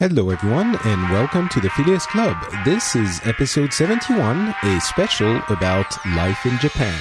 Hello, everyone, and welcome to the Phileas Club. This is episode 71, a special about life in Japan.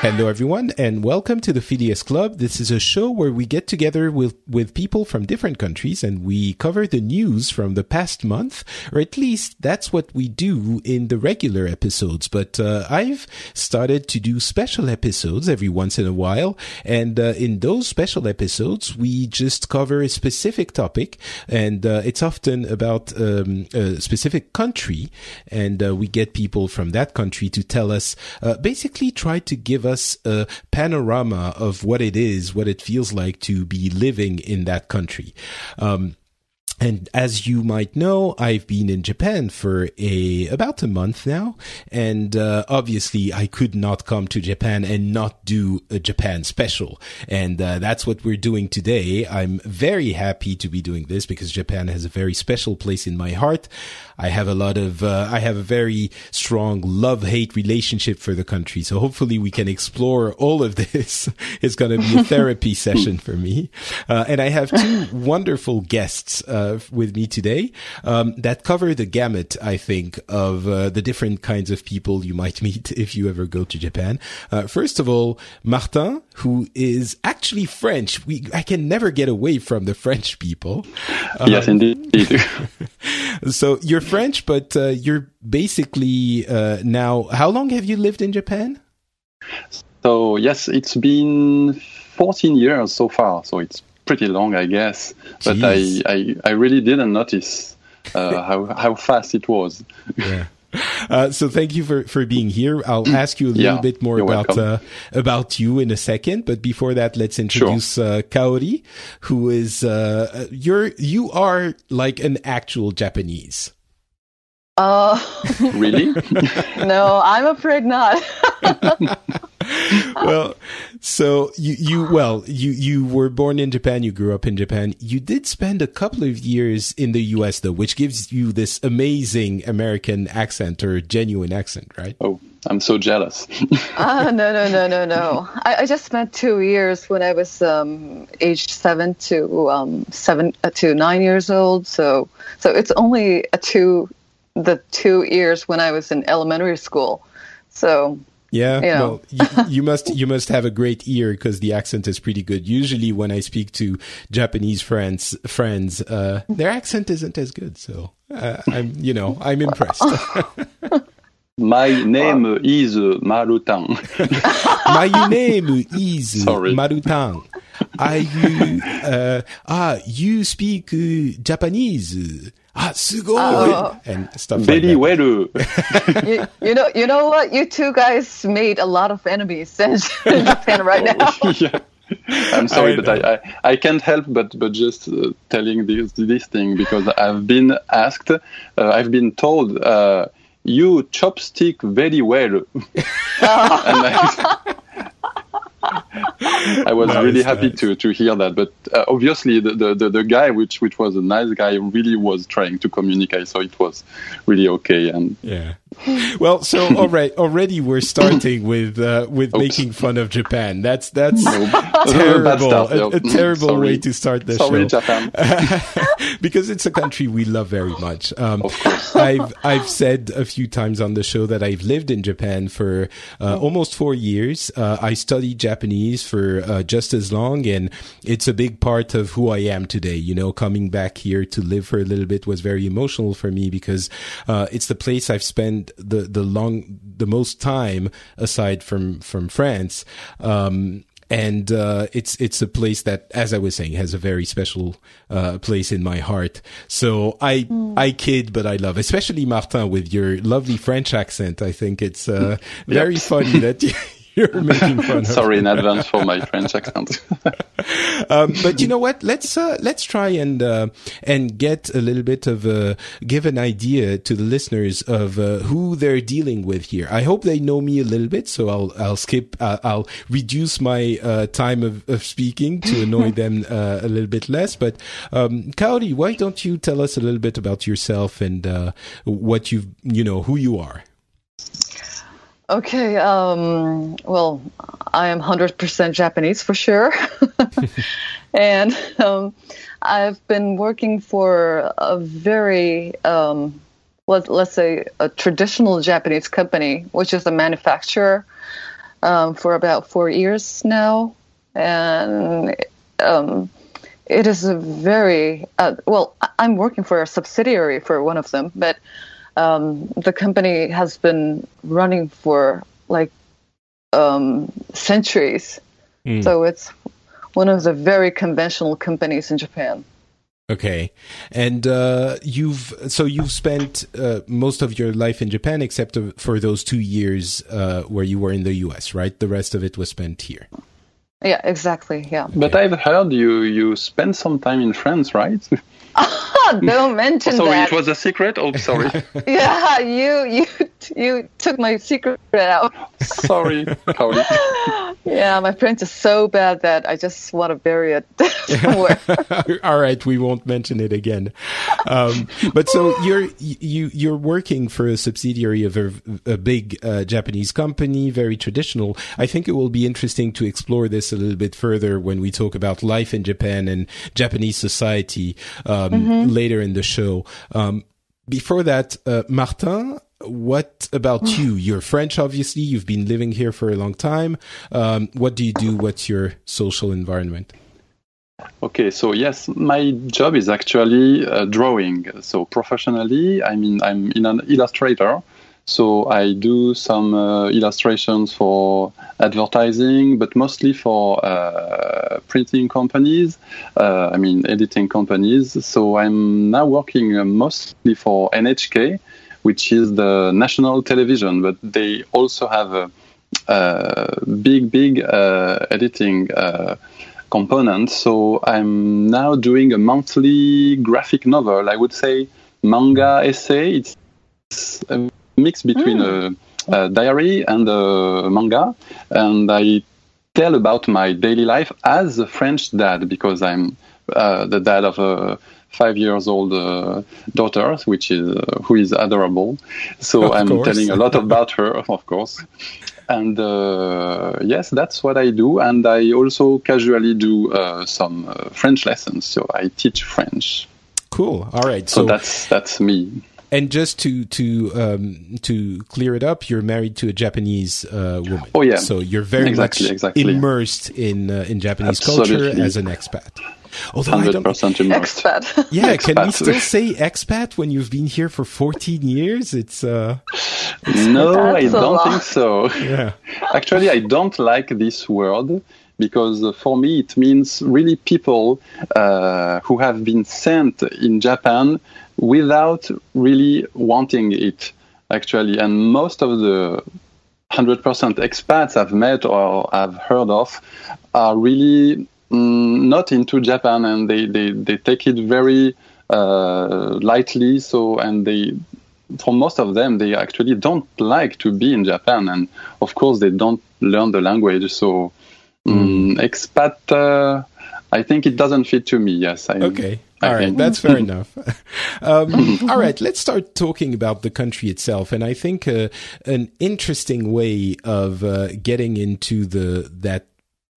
Hello, everyone, and welcome to the Phileas Club. This is a show where we get together with, with people from different countries and we cover the news from the past month, or at least that's what we do in the regular episodes. But uh, I've started to do special episodes every once in a while, and uh, in those special episodes, we just cover a specific topic, and uh, it's often about um, a specific country, and uh, we get people from that country to tell us, uh, basically, try to give us a panorama of what it is, what it feels like to be living in that country. Um, and as you might know, I've been in Japan for a about a month now, and uh, obviously I could not come to Japan and not do a Japan special, and uh, that's what we're doing today. I'm very happy to be doing this because Japan has a very special place in my heart. I have a lot of, uh, I have a very strong love hate relationship for the country. So hopefully we can explore all of this. it's going to be a therapy session for me. Uh, and I have two wonderful guests, uh, with me today, um, that cover the gamut, I think, of, uh, the different kinds of people you might meet if you ever go to Japan. Uh, first of all, Martin, who is actually French. We, I can never get away from the French people. Um, yes, indeed. so you're French, but uh, you're basically uh, now. How long have you lived in Japan? So yes, it's been 14 years so far. So it's pretty long, I guess. But I, I, I really didn't notice uh, how how fast it was. Yeah. Uh, so thank you for, for being here. I'll ask you a little Yeah, bit more about uh, about you in a second, but before that, let's introduce uh, Kaori, who is uh, you're you are like an actual Japanese. Uh, Really? no, I'm afraid not. well, so you, you, well, you, you were born in Japan. You grew up in Japan. You did spend a couple of years in the U.S. though, which gives you this amazing American accent or genuine accent, right? oh, I'm so jealous. uh, no, no, no, no, no. I, I just spent two years when I was um, aged seven to um, seven uh, to nine years old. So, so it's only a two, the two years when I was in elementary school. So Yeah. Yeah. Well, you, you must, you must have a great ear because the accent is pretty good. Usually when I speak to Japanese friends, friends, uh, their accent isn't as good. So, uh, I'm, you know, I'm impressed. My name is Marutan. My name is Sorry. Marutan. Are you, uh, ah, you speak uh, Japanese. Ah, sugoi. Oh. And stuff Very like that. well. you, you know, you know what? You two guys made a lot of enemies in Japan right now. yeah. I'm sorry, I but I, I, I can't help but but just uh, telling this this thing because I've been asked, uh, I've been told, uh, you chopstick very well, and I, I was really happy nice. to, to hear that. But uh, obviously, the, the, the, the guy, which which was a nice guy, really was trying to communicate, so it was really okay. And Yeah. Well, so already already we're starting with uh, with Oops. making fun of Japan. That's that's terrible. a, a terrible Sorry. way to start the sorry, show. Japan. because it's a country we love very much. Um, I've I've said a few times on the show that I've lived in Japan for uh, almost four years. Uh, I studied Japanese for uh, just as long, and it's a big part of who I am today. You know, coming back here to live for a little bit was very emotional for me because uh, it's the place I've spent the the long the most time aside from from France. Um, and uh, it's it's a place that, as I was saying, has a very special uh, place in my heart. So I mm. I kid, but I love, especially Martin with your lovely French accent. I think it's uh, very funny that. You, you're making fun. Sorry in advance for my French accent. um, but you know what? Let's uh, let's try and uh, and get a little bit of a give an idea to the listeners of uh, who they're dealing with here. I hope they know me a little bit, so I'll I'll skip uh, I'll reduce my uh, time of, of speaking to annoy them uh, a little bit less. But um, Kaori, why don't you tell us a little bit about yourself and what you've you know who you are? Okay. Um, well, I am 100% Japanese for sure. and um, I've been working for a very, um, let, us say, a traditional Japanese company, which is a manufacturer, um, for about four years now. And um, it is a very, uh, well, I'm working for a subsidiary for one of them, but um, the company has been running for like um, centuries. Mm. So it's one of the very conventional companies in Japan. Okay, and uh, you've so you've spent uh, most of your life in Japan, except for those two years uh, where you were in the U.S. Right? The rest of it was spent here. Yeah, exactly. Yeah. But I've heard you you spent some time in France, right? Oh, don't mention oh, sorry, that. it was a secret. Oh, sorry. yeah, you you you took my secret out. sorry, Kaori. yeah, my French is so bad that I just want to bury it somewhere. All right, we won't mention it again. Um, but so you're you you're working for a subsidiary of a, a big uh, Japanese company, very traditional. I think it will be interesting to explore this a little bit further when we talk about life in Japan and Japanese society um, mm-hmm. later in the show. Um, before that, uh, Martin, what about you? You're French, obviously. You've been living here for a long time. Um, what do you do? What's your social environment? Okay, so yes, my job is actually uh, drawing. So professionally, I mean, I'm in an illustrator. So I do some uh, illustrations for advertising, but mostly for uh, printing companies. Uh, I mean, editing companies. So I'm now working mostly for NHK, which is the national television, but they also have a, a big, big uh, editing uh, component. So I'm now doing a monthly graphic novel. I would say manga essay. It's, it's mix between mm. a, a, diary and a manga, and I tell about my daily life as a French dad because I'm uh, the dad of a five years old uh, daughter, which is uh, who is adorable. So of I'm course. telling a lot about her, of course. And uh, yes, that's what I do. And I also casually do uh, some uh, French lessons. So I teach French. Cool. All right. So, so that's that's me. And just to to um, to clear it up, you're married to a Japanese uh, woman. Oh yeah. So you're very exactly, much exactly. immersed in uh, in Japanese Absolutely. culture as an expat. Although 100% immersed. Expat. Yeah, expat. can we still say expat when you've been here for 14 years? It's uh No, I don't think so. Yeah. Actually, I don't like this word because for me it means really people uh, who have been sent in Japan without really wanting it, actually. And most of the 100% expats I've met or I've heard of are really not into Japan and they, they, they take it very uh, lightly. So, and they, for most of them, they actually don't like to be in Japan. And of course, they don't learn the language. So, mm. expat, uh, I think it doesn't fit to me. Yes. I, okay. All right, that's fair enough. Um, all right, let's start talking about the country itself, and I think uh, an interesting way of uh, getting into the that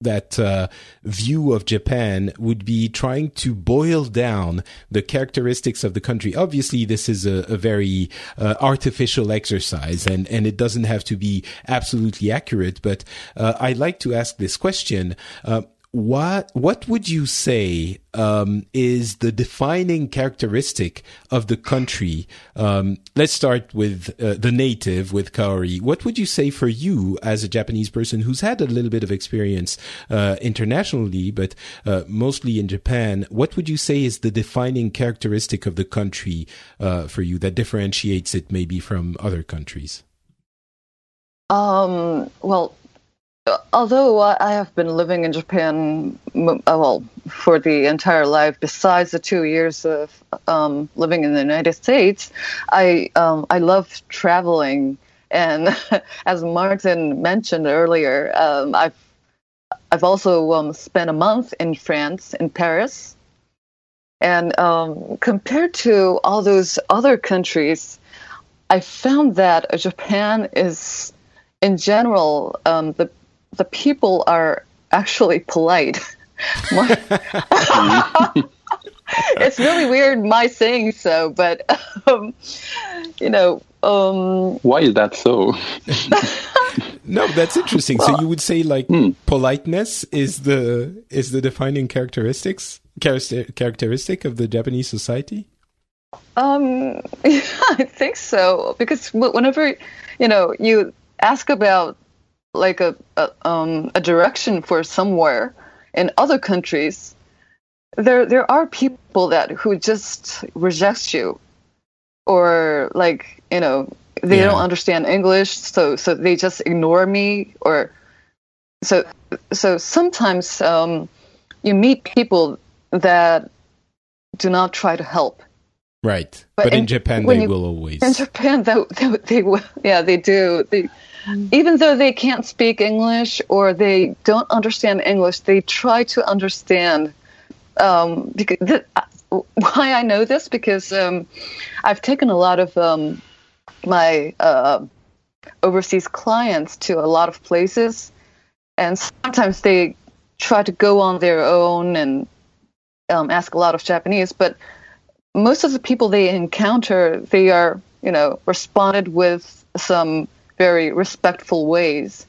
that uh, view of Japan would be trying to boil down the characteristics of the country. Obviously, this is a, a very uh, artificial exercise, and and it doesn't have to be absolutely accurate. But uh, I like to ask this question: uh, what what would you say um, is the defining characteristic of the country? Um, let's start with uh, the native, with Kaori. What would you say for you as a Japanese person who's had a little bit of experience uh, internationally, but uh, mostly in Japan? What would you say is the defining characteristic of the country uh, for you that differentiates it maybe from other countries? Um, well, although I have been living in Japan, uh, well, for the entire life, besides the two years of um, living in the United States, I um, I love traveling, and as Martin mentioned earlier, um, I've I've also um, spent a month in France, in Paris, and um, compared to all those other countries, I found that Japan is, in general, um, the the people are actually polite. it's really weird my saying so, but um, you know. Um, Why is that so? no, that's interesting. Well, so you would say like hmm. politeness is the is the defining characteristics characteristic of the Japanese society. Um, yeah, I think so because whenever you know you ask about like a, a, um, a direction for somewhere in other countries, there there are people that who just reject you, or like you know they yeah. don't understand English, so so they just ignore me, or so so sometimes um, you meet people that do not try to help. Right, but, but in, in, Japan they you, will always. In Japan, they, they, they will. Yeah, they do. They. Even though they can't speak English or they don't understand English, they try to understand. Um, because th- uh, why I know this because um, I've taken a lot of um, my uh, overseas clients to a lot of places, and sometimes they try to go on their own and um, ask a lot of Japanese, but most of the people they encounter, they are, you know, responded with some very respectful ways.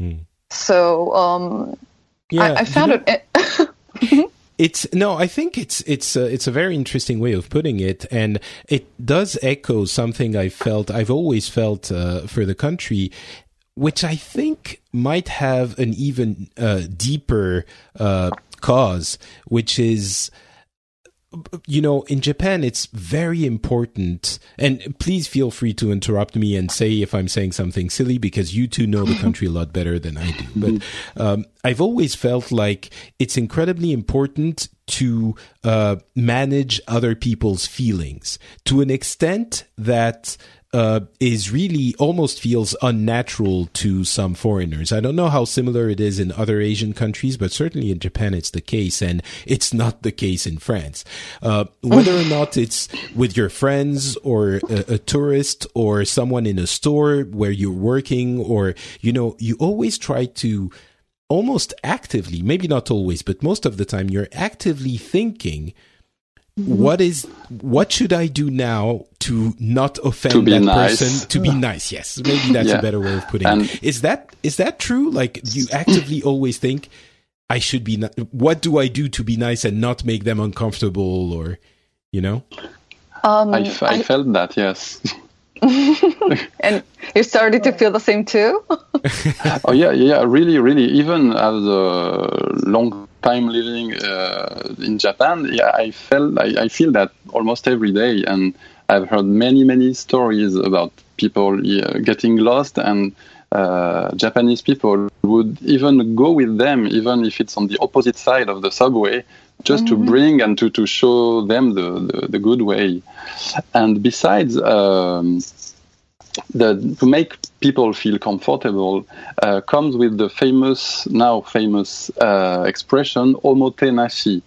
Mm. So um, yeah, I, I found know, it. it's no, I think it's it's a, it's a very interesting way of putting it, and it does echo something I felt I've always felt uh, for the country, which I think might have an even uh, deeper uh, cause, which is you know, in Japan, it's very important. And please feel free to interrupt me and say if I'm saying something silly because you two know the country a lot better than I do. But um, I've always felt like it's incredibly important to uh, manage other people's feelings to an extent that uh, is really almost feels unnatural to some foreigners. I don't know how similar it is in other Asian countries, but certainly in Japan it's the case, and it's not the case in France. Uh, whether or not it's with your friends or a, a, tourist or someone in a store where you're working, or you know, you always try to almost actively, maybe not always, but most of the time, you're actively thinking what is what should I do now to not offend to that nice. person to be nice? Yes, maybe that's yeah. a better way of putting and it. Is that is that true? Like you actively always think I should be. what do I do to be nice and not make them uncomfortable, or you know? Um, I, f- I, I felt that yes. and you started to feel the same too. oh yeah, yeah, really, really. Even as a long time living uh, in Japan, yeah, I felt I, I, feel that almost every day, and I've heard many many stories about people yeah, getting lost and. Uh, Japanese people would even go with them, even if it's on the opposite side of the subway, just mm-hmm. to bring and to, to show them the, the, the good way. And besides, um, the, to make people feel comfortable uh, comes with the famous, now famous uh, expression omotenashi,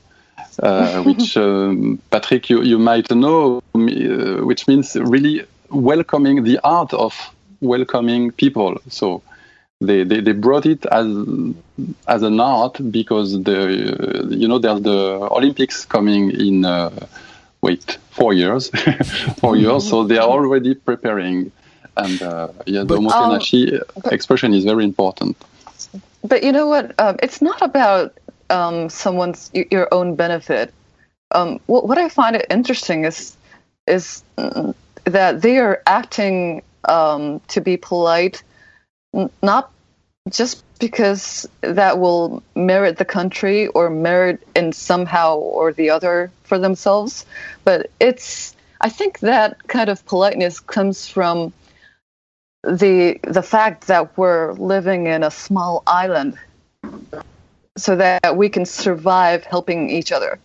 uh, which um, Patrick, you, you might know, uh, which means really welcoming the art of welcoming people. So they, they, they brought it as as an art because the you know there's the Olympics coming in uh, wait four years four years so they are already preparing and uh, yeah the omotenashi um, expression is very important but you know what um, it's not about um, someone's your own benefit. Um, what, what I find it interesting is is mm, that they are acting um, to be polite, not just because that will merit the country or merit in somehow or the other for themselves, but it's I think that kind of politeness comes from the the fact that we're living in a small island so that we can survive helping each other.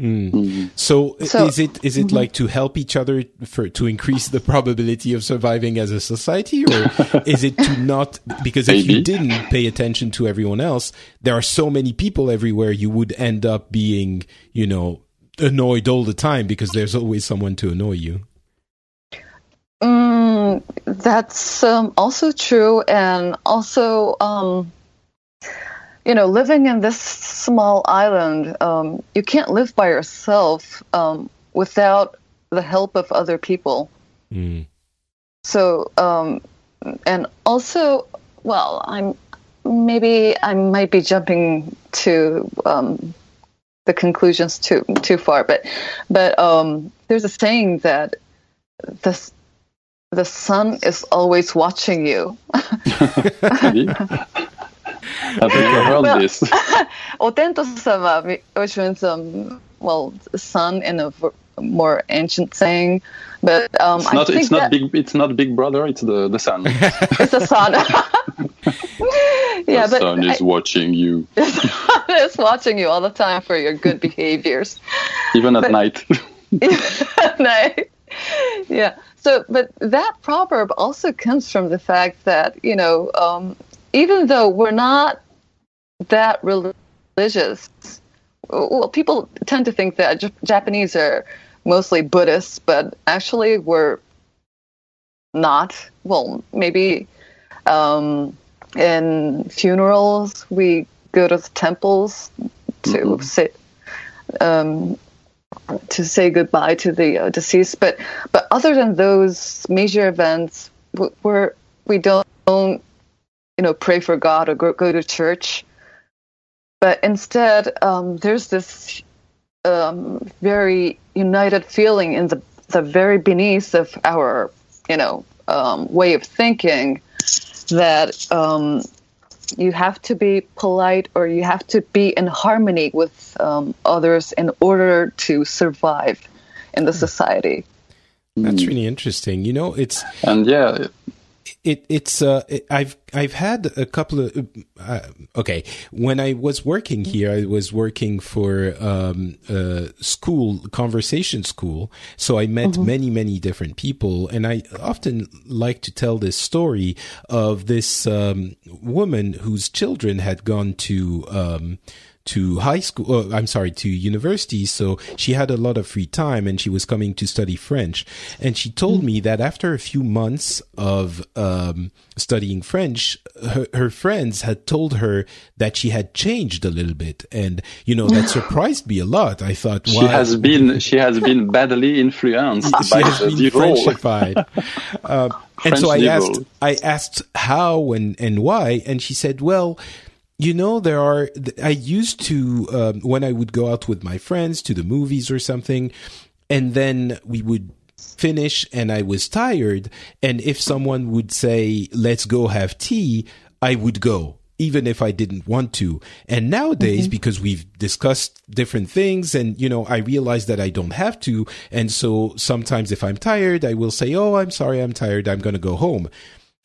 Mm. So, So- is it is it like to help each other for to increase the probability of surviving as a society, or is it to not because if you didn't pay attention to everyone else, there are so many people everywhere, you would end up being you know annoyed all the time because there's always someone to annoy you. Mm, that's um, also true, and also, um, you know, living in this small island, um, you can't live by yourself um, without the help of other people. Mm. So, um, and also, well, I'm maybe I might be jumping to um, the conclusions too too far, but but um, there's a saying that the the sun is always watching you. I've never heard Well- this. Which means um, well, sun in a more ancient saying, but um, It's I not. think It's not big. It's not Big Brother. It's the the sun. it's the sun. yeah, the but sun I- is watching you, it's watching you all the time for your good behaviors. even at But- night. no. Yeah. So, but that proverb also comes from the fact that, you know, um, even though we're not that religious, well, people tend to think that J- Japanese are mostly Buddhists, but actually we're not. Well, maybe um, in funerals we go to the temples to Mhm. sit um, to say goodbye to the uh, deceased. But but other than those major events, we're we don't you know pray for God or go, go to church. But instead, um, there's this um, very united feeling in the the very beneath of our you know um, way of thinking that um, you have to be polite or you have to be in harmony with um, others in order to survive in the society. That's really interesting. You know, it's And yeah, it it's uh it, i've i've had a couple of uh, okay. When i was working here i was working for um uh school conversation school. So i met many many different people. And i often like to tell this story of this um woman whose children had gone to um to high school uh, i'm sorry to university so she had a lot of free time and she was coming to study french and she told me that after a few months of um, studying french her, her friends had told her that she had changed a little bit and you know that surprised me a lot i thought she wow has been she has been badly influenced she by has the been devil. Frenchified. Uh, and so I asked. I asked how and and why, and she said, "Well, you know, there are. I used to um, when I would go out with my friends to the movies or something, and then we would." finish and I was tired and if someone would say let's go have tea I would go even if I didn't want to. And nowadays, because we've discussed different things and, you know, I realize that I don't have to. And so sometimes if I'm tired, I will say, Oh, I'm sorry, I'm tired. I'm going to go home.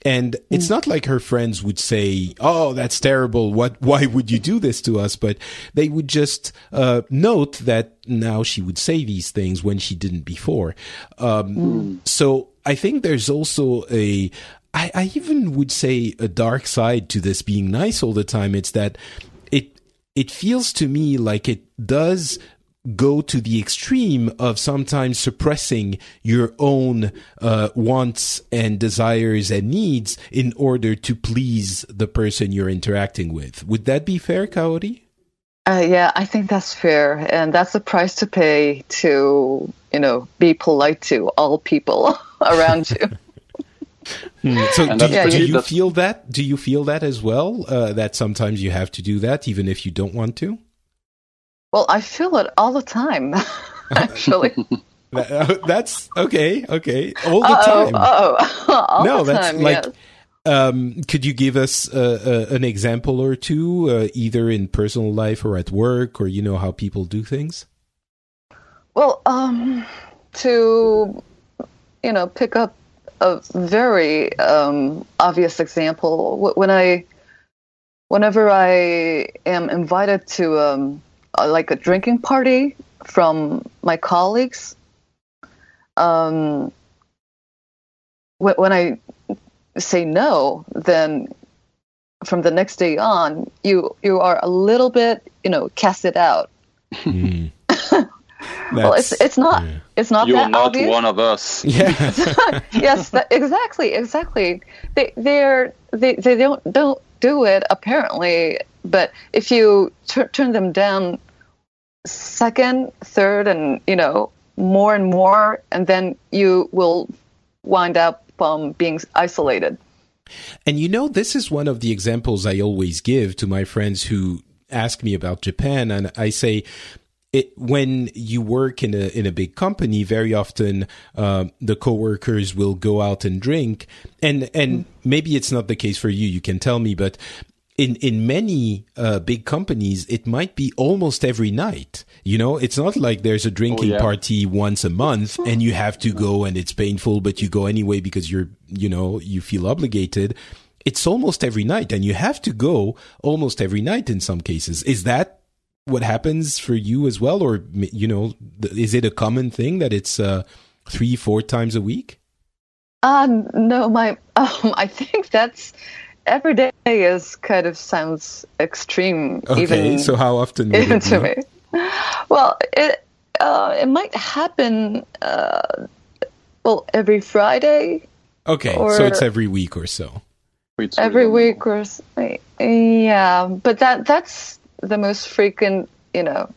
And it's not like her friends would say, "Oh, that's terrible. What? Why would you do this to us?" But they would just uh, note that now she would say these things when she didn't before. Um, So I think there's also a, I, I even would say a dark side to this being nice all the time. It's that it it feels to me like it does go to the extreme of sometimes suppressing your own uh, wants and desires and needs in order to please the person you're interacting with. Would that be fair, Kaori? Uh, yeah, I think that's fair, and that's the price to pay to you know be polite to all people around you. So, do, that's do pretty- you feel that? Do you feel that as well? Uh, that sometimes you have to do that, even if you don't want to. Well, I feel it all the time, actually. That- uh, that's okay. Okay, all the oh, time. oh, all no, the that's time. like. yes. Um, could you give us uh, uh, an example or two, uh, either in personal life or at work, or you know how people do things? Well, um, to you know, pick up a very um, obvious example, when I, whenever I am invited to um, a, like a drinking party from my colleagues, um, wh- when I say no, then from the next day on, you you are a little bit, you know, casted out. Mm. well, it's it's not yeah. it's not You're not obvious. one of us. Yeah. yes, that, exactly, exactly. They they're they they don't don't do it apparently, but if you tur turn them down second, third, and you know more and more, and then you will wind up um, being isolated. And you know, this is one of the examples I always give to my friends who ask me about Japan, and I say. It, when you work in a in a big company, very often uh, the coworkers will go out and drink, and and maybe it's not the case for you. You can tell me, but in in many uh, big companies, it might be almost every night. You know, it's not like there's a drinking yeah. party once a month and you have to go and it's painful, but you go anyway because you're you know you feel obligated. It's almost every night, and you have to go almost every night in some cases. Is that what happens for you as well, or you know, is it a common thing that it's uh, three, four times a week? Um, no, my um, I think that's every day is kind of sounds extreme. Okay, even so how often? would even it to me. Well, it uh, it might happen. Uh, well, every Friday, Okay, so it's every week or so. It's every reasonable. week or s- yeah, but that that's the most frequent. You know.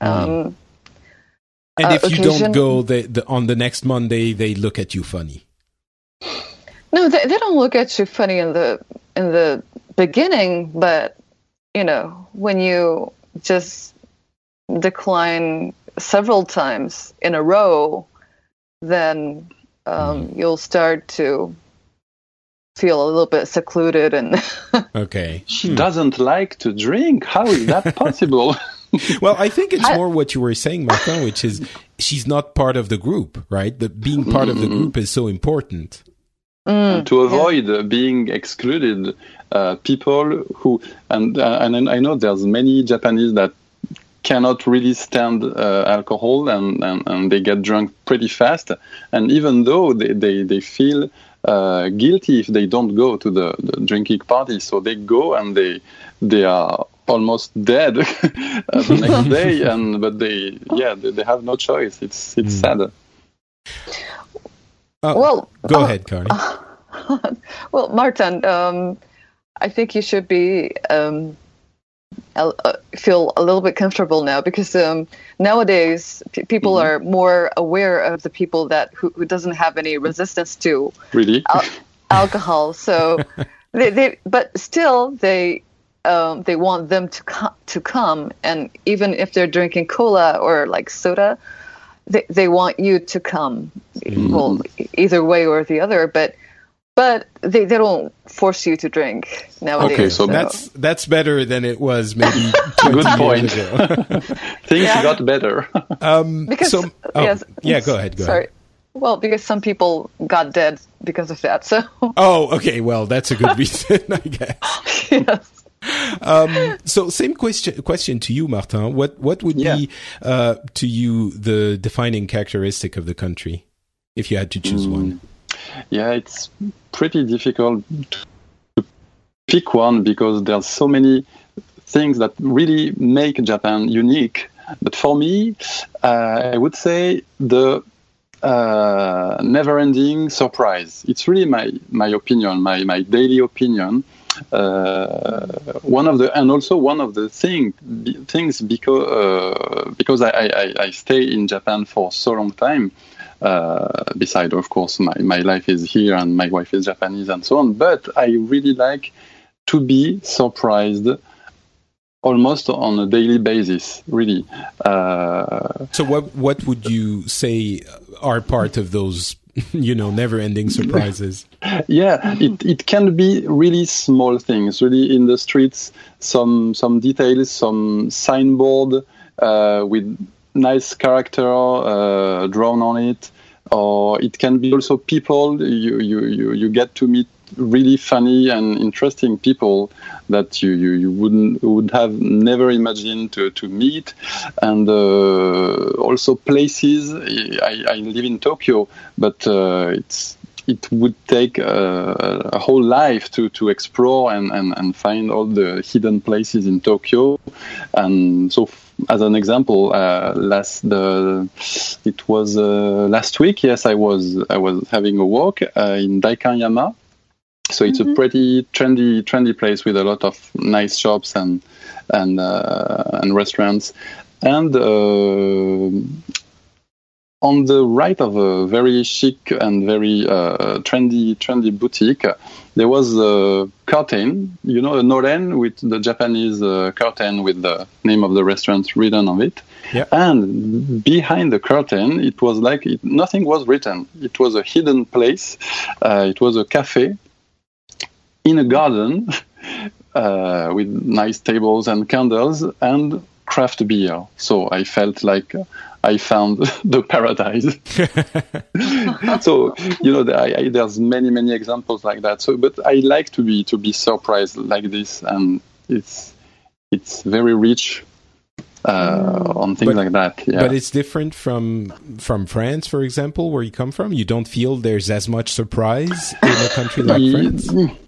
Um, And Uh, if you occasion- don't go the, the, on the next Monday, they look at you funny. No, they, they don't look at you funny in the in the beginning, but you know when you just decline several times in a row, then um, mm-hmm. you'll start to feel a little bit secluded and Okay. She hmm. doesn't like to drink. How is that possible? Well, I think it's I- more what you were saying, Martin, which is she's not part of the group, right? The being part of the mm-hmm. group is so important. Mm, to avoid uh, being excluded, uh, people who and uh, and I know there's many Japanese that cannot really stand uh, alcohol and, and, and they get drunk pretty fast. And even though they, they, they feel uh, guilty if they don't go to the, the drinking party, so they go and they they are almost dead uh, the next day. And but they yeah they, they have no choice. It's it's sad. Oh, well, go uh, ahead, Kaori. well, Martin, um, I think you should be um, uh, feel a little bit comfortable now because um, nowadays p- people Mm-hmm. are more aware of the people that who, who doesn't have any resistance to Really. al- alcohol. So they, they, but still they. Um, they want them to come to come, and even if they're drinking cola or like soda, they they want you to come. Well, e- either way or the other, but but they, they don't force you to drink nowadays. Okay, so That's that's better than it was maybe 20 Good years point. ago. Things Yeah. got better. Um, because so, oh, yes, yeah, go ahead. Go sorry. ahead. Well, because some people got dead because of that. So Oh, okay. Well, that's a good reason, I guess. yes. Um, so, same question question to you, Martin. What what would Yeah. be uh, to you the defining characteristic of the country, if you had to choose one? Yeah, it's pretty difficult to pick one because there's so many things that really make Japan unique. But for me, uh, I would say the uh, never-ending surprise. It's really my my opinion, my my daily opinion. Uh, one of the and also one of the thing be, things because uh, because I, I, I stay in Japan for so long time. Uh, beside, of course, my, my life is here and my wife is Japanese and so on. But I really like to be surprised almost on a daily basis, really. Uh, so, what what would you say are part of those, you know, never-ending surprises? yeah, it, it can be really small things, really in the streets, some some details, some signboard uh, with nice character uh, drawn on it, or it can be also people you, you, you, you get to meet really funny and interesting people that you, you, you wouldn't would have never imagined to, to meet and uh, also places I, I live in Tokyo but uh, it's it would take a, a, whole life to, to explore and, and, and find all the hidden places in Tokyo and so as an example, uh, last the it was uh, last week. Yes, I was I was having a walk uh, in Daikanyama. So it's mm-hmm. a pretty trendy trendy place with a lot of nice shops and and uh, and restaurants. And uh, on the right of a very chic and very uh, trendy trendy boutique, there was a curtain, you know, a noren with the Japanese uh, curtain with the name of the restaurant written on it. Yeah. And behind the curtain, it was like it, nothing was written. It was a hidden place. Uh, it was a cafe in a garden uh, with nice tables and candles and craft beer. So I felt like I found the paradise. so you know, I, I, there's many many examples like that. So, but I like to be to be surprised like this, and it's it's very rich uh, on things but, like that. Yeah. But it's different from from France, for example, where you come from. You don't feel there's as much surprise in a country like France.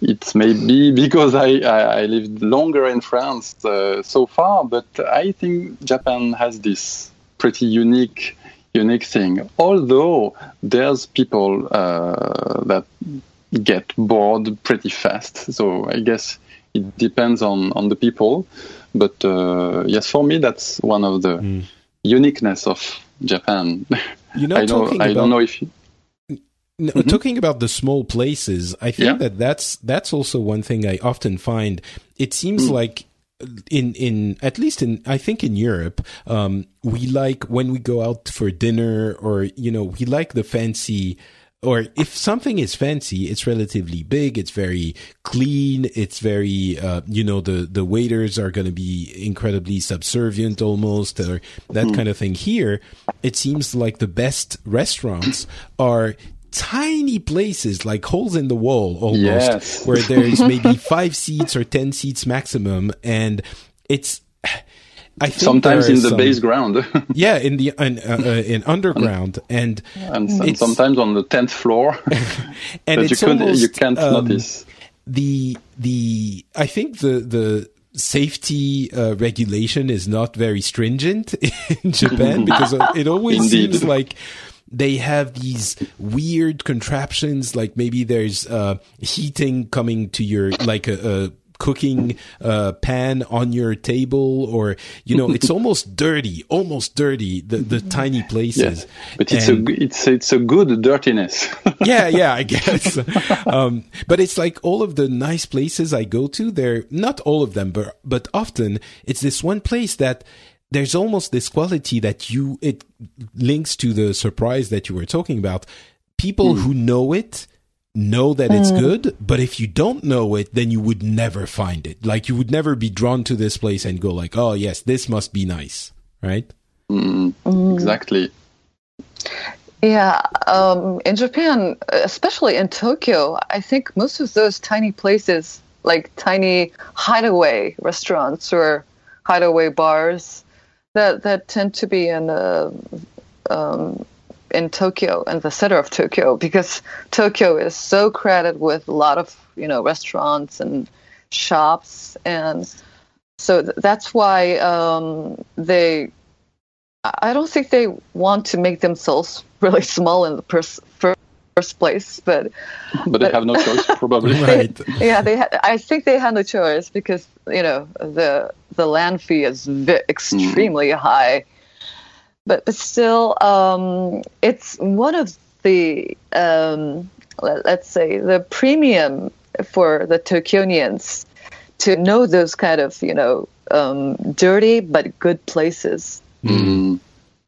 It's maybe because I, I, I lived longer in France uh, so far, but I think Japan has this pretty unique unique thing. Although there's people uh, that get bored pretty fast, so I guess it depends on on the people. But uh, yes, for me, that's one of the mm. uniqueness of Japan. You know, I know I about, don't know if. You, no, mm-hmm. Talking about the small places, I think yeah. that that's that's also one thing I often find. It seems mm. like in in at least in I think in Europe, um, we like when we go out for dinner or you know we like the fancy. Or if something is fancy, it's relatively big. It's very clean. It's very, uh, you know, the the waiters are going to be incredibly subservient, almost, or that mm. kind of thing. Here, it seems like the best restaurants are tiny places like holes in the wall almost yes. where there's maybe five seats or ten seats maximum and it's I think sometimes in the some, base ground. yeah, in the in, uh, uh, in underground, and, and, and sometimes on the tenth floor, and it's you, almost, you can't um, notice. The the I think the the safety uh, regulation is not very stringent in Japan because it always Indeed. seems like they have these weird contraptions, like maybe there's uh, heating coming to your like a, a cooking uh, pan on your table or you know it's almost dirty almost dirty the, the tiny places. Yes, but it's and, a it's it's a good dirtiness. Yeah yeah i guess. Um, but it's like all of the nice places i go to they're not all of them but but often it's this one place that there's almost this quality that you it links to the surprise that you were talking about. People mm. who know it know that mm. it's hmm. good, but if you don't know it, then you would never find it. Like you would never be drawn to this place and go like, "Oh, yes, this must be nice." Right? Mm, exactly. Yeah, um, in Japan, especially in Tokyo, I think most of those tiny places, like tiny hideaway restaurants or hideaway bars, that that tend to be in uh, um, in Tokyo in the center of Tokyo because Tokyo is so crowded with a lot of you know restaurants and shops. And so th- that's why um, they I don't think they want to make themselves really small in the pers- first place, but but they have no choice, probably. right. yeah, they. Ha- I think they had no choice because you know the the land fee is vi- extremely mm. high, but but still, um, it's one of the um, let, let's say the premium for the Tokyonians to know those kind of you know um, dirty but good places. Mm.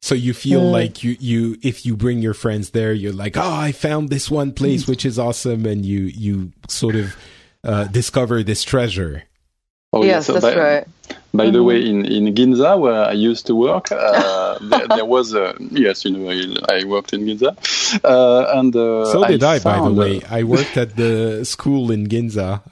So you feel like you, you if you bring your friends there, you're like, oh, I found this one place which is awesome, and you you sort of uh, discover this treasure. Oh, yes, so that's by, right. By the Mhm. way, in, in Ginza, where I used to work, uh, there, there was a yes, you know, I, I worked in Ginza, uh, and uh, So did I, by the uh, way. I worked at the school in Ginza.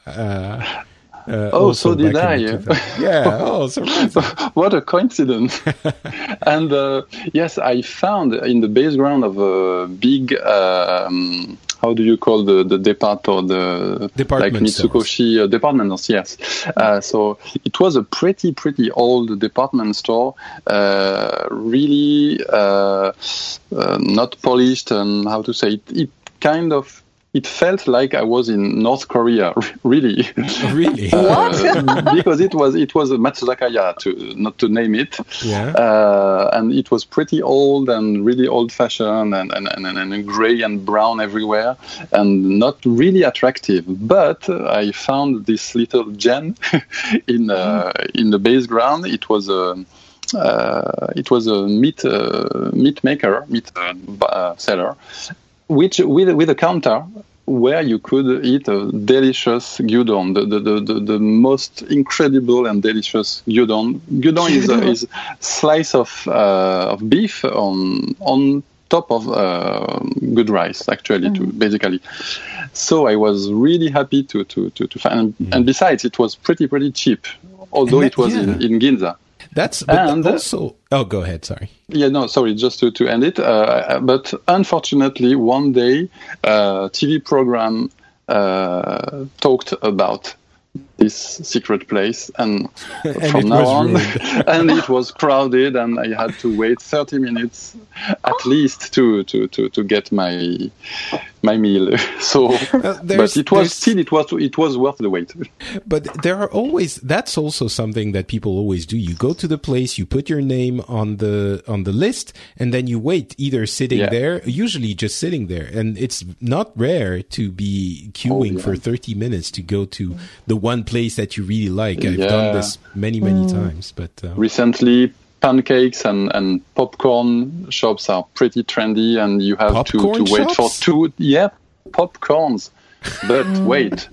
Uh, Oh, so did I. Yeah. Oh, surprising. what a coincidence! and uh, yes, I found in the base ground of a big. Um, how do you call the the depart or the Department like Mitsukoshi uh, department stores? Yes. Uh, so it was a pretty pretty old department store, uh, really uh, uh, not polished and how to say it. It kind of it felt like I was in North Korea, really. really? Uh, because it was it was a Matsuzakaya to not to name it, Yeah. uh, and it was pretty old and really old fashioned and and, and, and, and gray and brown everywhere and not really attractive. But I found this little gem in uh, in the base ground. It was a uh, it was a meat uh, meat maker, meat uh, b- uh, seller, which with with a counter where you could eat a delicious gyudon, the, the, the, the, the most incredible and delicious gyudon. Gyudon is a is slice of uh, of beef on on top of uh, good rice, actually, to basically. So I was really happy to to to, to find, and besides, it was pretty pretty cheap, although And it that- was in, in Ginza. That's but and- also. Oh, go ahead. Sorry. Yeah, no, sorry, just to, to end it. Uh, but unfortunately, one day, uh, TV program uh, talked about this secret place, and, And from now on, and it was crowded, and I had to wait 30 minutes at least to to, to, to get my my meal. So, Uh, but it was still it was it was worth the wait. But there are always that's also something that people always do. You go to the place, you put your name on the on the list, and then you wait, either sitting Yeah. there, usually just sitting there. And it's not rare to be queuing Oh, yeah. for thirty minutes to go to the one place that you really like. I've done this many many times, but uh, recently pancakes and, and popcorn shops are pretty trendy and you have to, Popcorn to wait for two yeah popcorns. But wait.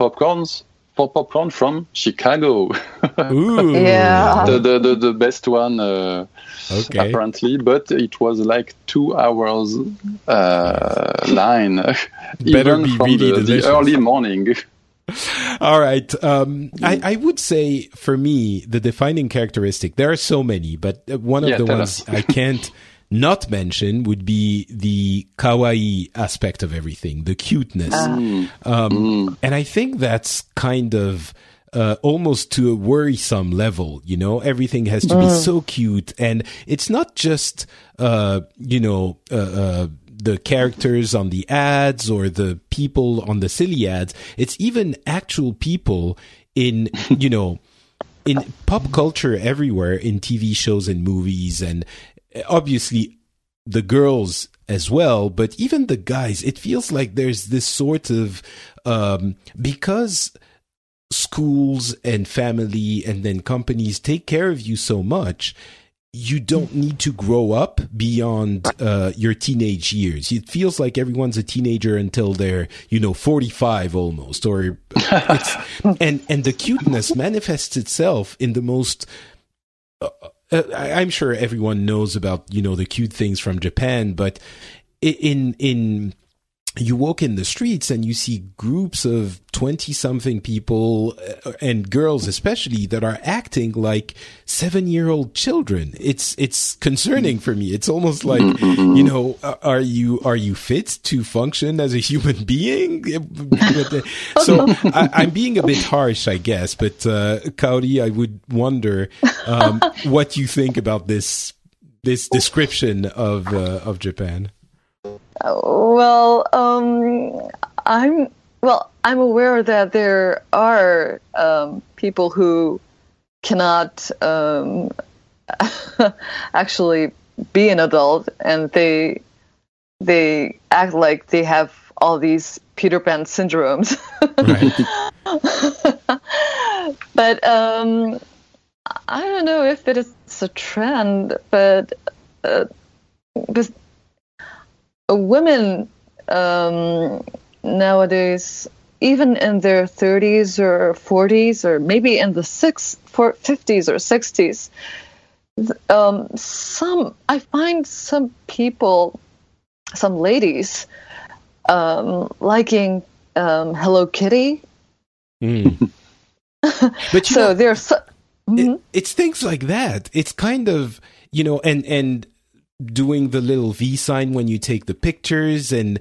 Popcorns for popcorn from chicago. Ooh, Yeah. the, the, the, the best one uh, okay. apparently but it was like two hours uh, line. Even be from really the, the early morning All right. Um, I, I would say for me, the defining characteristic, there are so many, but uh, one of Yeah, the ones. I can't not mention would be the kawaii aspect of everything, the cuteness. Mm. Um, And I think that's kind of uh, almost to a worrisome level. You know, everything has to be so cute, and it's not just uh, you know. Uh, uh, the characters on the ads or the people on the silly ads. It's even actual people in, you know, in pop culture everywhere, in TV shows and movies, and obviously the girls as well, but even the guys, it feels like there's this sort of, um, because schools and family and then companies take care of you so much, you don't need to grow up beyond uh, your teenage years. It feels like everyone's a teenager until they're, you know, 45 almost, or it's, and, and the cuteness manifests itself in the most, uh, uh, I- I'm sure everyone knows about, you know, the cute things from Japan, but in, in, you walk in the streets and you see groups of 20 something people uh, and girls especially that are acting like 7 year old children. It's it's concerning for me. It's almost like you know are you are you fit to function as a human being? So I, i'm being a bit harsh i guess but uh Kaori, i would wonder um what you think about this this description of uh, of japan Well, um, I'm well. I'm aware that there are um, people who cannot um, actually be an adult, and they they act like they have all these Peter Pan syndromes. but um, I don't know if it is a trend, but uh, women um, nowadays, even in their 30s or 40s, or maybe in the six, 50s or 60s, um, some I find some people, some ladies, um, liking um, Hello Kitty. Mm. but so know, there's so, mm-hmm. it, it's things like that. It's kind of you know, and and doing the little V sign when you take the pictures and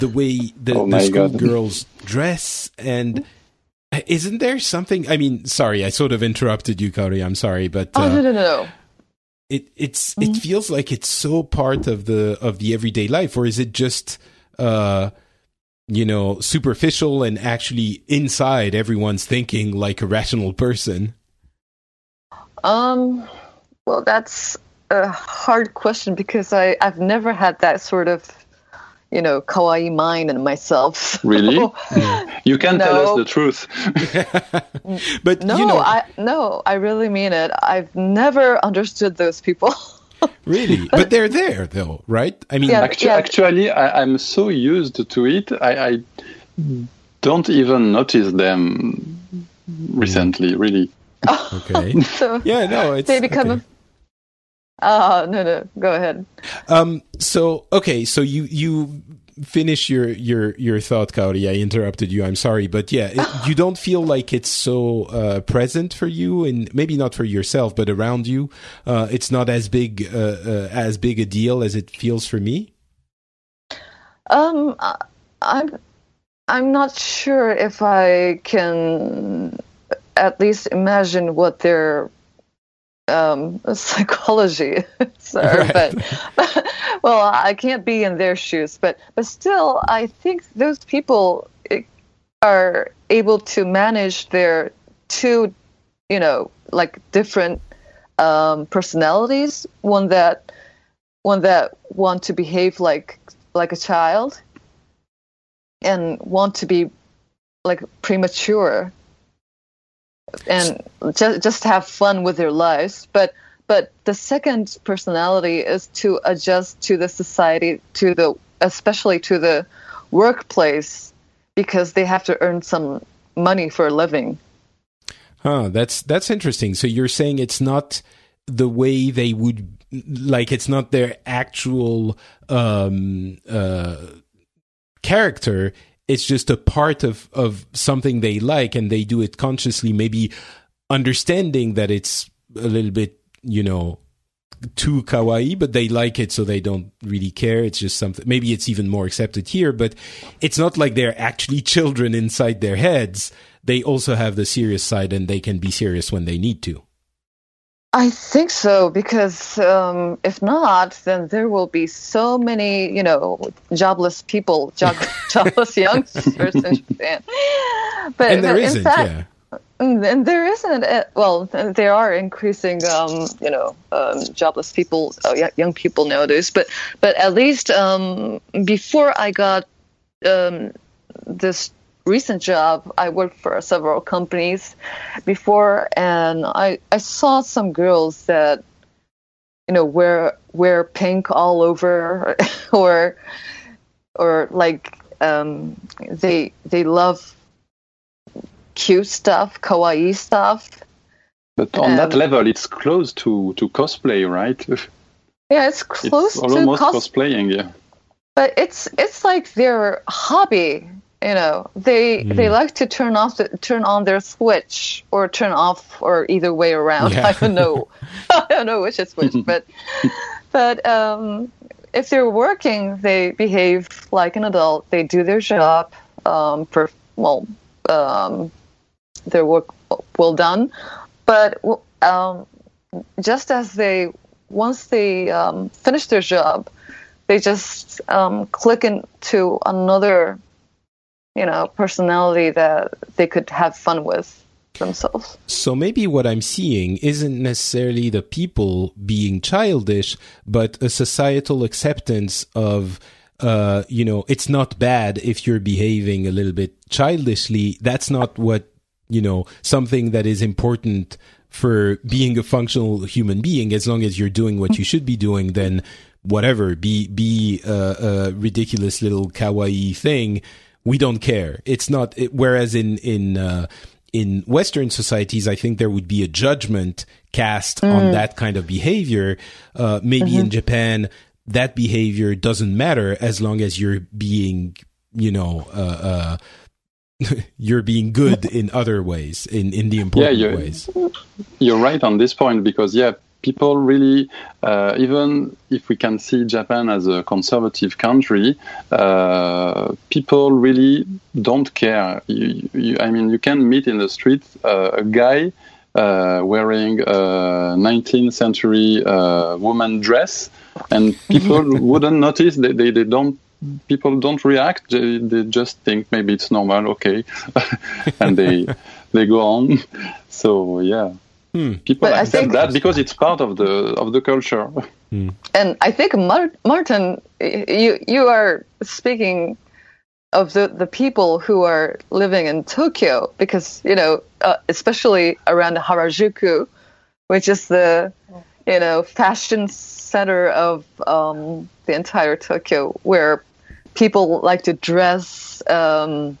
the way the, oh the school girls dress and isn't there something i mean sorry i sort of interrupted you Kaori. i'm sorry but oh uh, no no no it it's mm-hmm. it feels like it's so part of the of the everyday life or is it just uh you know superficial and actually inside everyone's thinking like a rational person um well that's a hard question because I, I've never had that sort of, you know, kawaii mind in myself. Really? you can no. tell us the truth. but no, you know, I no, I really mean it. I've never understood those people. really, but they're there though, right? I mean, yeah, actu- yeah. actually, I, am so used to it. I, I don't even notice them recently. Really. okay. so yeah, no, it's they become okay. Uh, no, no, go ahead. Um, so, okay, so you, you finish your, your, your thought, Kaori. I interrupted you. I'm sorry. But yeah, it, you don't feel like it's so, uh, present for you and maybe not for yourself, but around you. Uh, it's not as big, uh, uh as big a deal as it feels for me. Um, I'm, I'm not sure if I can at least imagine what they're um, psychology, sir. Right. But, well, I can't be in their shoes, but but still, I think those people eh, are able to manage their two, you know, like different um, personalities. One that one that want to behave like like a child, and want to be like premature and just just have fun with their lives but but the second personality is to adjust to the society to the especially to the workplace because they have to earn some money for a living. Huh that's that's interesting. So you're saying it's not the way they would like it's not their actual um uh character it's just a part of of something they like and they do it consciously maybe understanding that it's a little bit you know too kawaii but they like it so they don't really care. It's just something maybe it's even more accepted here but it's not like they're actually children inside their heads. They also have the serious side and they can be serious when they need to I think so because um, if not, then there will be so many, you know, jobless people, job, jobless youngsters in Japan. But, and there but isn't, fact, yeah. Mm, and there isn't. Uh, well, there are increasing, um, you know, um, jobless people, uh, young people nowadays. But but at least um, before I got um, this recent job, I worked for several companies before, and I I saw some girls that you know wear wear pink all over, or or like um, they they love cute stuff, kawaii stuff. But on um, that level, it's close to to cosplay, right? Yeah, it's close it's to almost cos- cosplaying. Yeah. But it's it's like their hobby you know they mm. they like to turn off the, turn on their switch or turn off or either way around yeah. i don't know i don't know which is which but but um, if they're working they behave like an adult they do their job um, for well um, their work well done but um, just as they once they um, finish their job they just um, click into another you know, personality that they could have fun with themselves. So maybe what I'm seeing isn't necessarily the people being childish, but a societal acceptance of uh, you know, it's not bad if you're behaving a little bit childishly. That's not what you know something that is important for being a functional human being as long as you're doing what you should be doing then whatever be be a, a ridiculous little kawaii thing we don't care it's not it, whereas in in uh, in western societies i think there would be a judgment cast mm. on that kind of behavior uh, maybe mm-hmm. in japan that behavior doesn't matter as long as you're being you know uh, uh you're being good in other ways, in, in the important yeah, you're, ways. You're right on this point because, yeah, people really, uh, even if we can see Japan as a conservative country, uh, people really don't care. You, you, I mean, you can meet in the street uh, a guy uh, wearing a 19th century uh, woman dress, and people wouldn't notice. They, they, they don't people don't react. They, they just think maybe it's normal, okay, and they they go on. So yeah, hmm. people but accept that because it's part of the of the culture. Hmm. And I think Martin, you you are speaking of the, the people who are living in Tokyo because you know uh, especially around Harajuku, which is the you know fashion center of um, the entire Tokyo, where people like to dress um,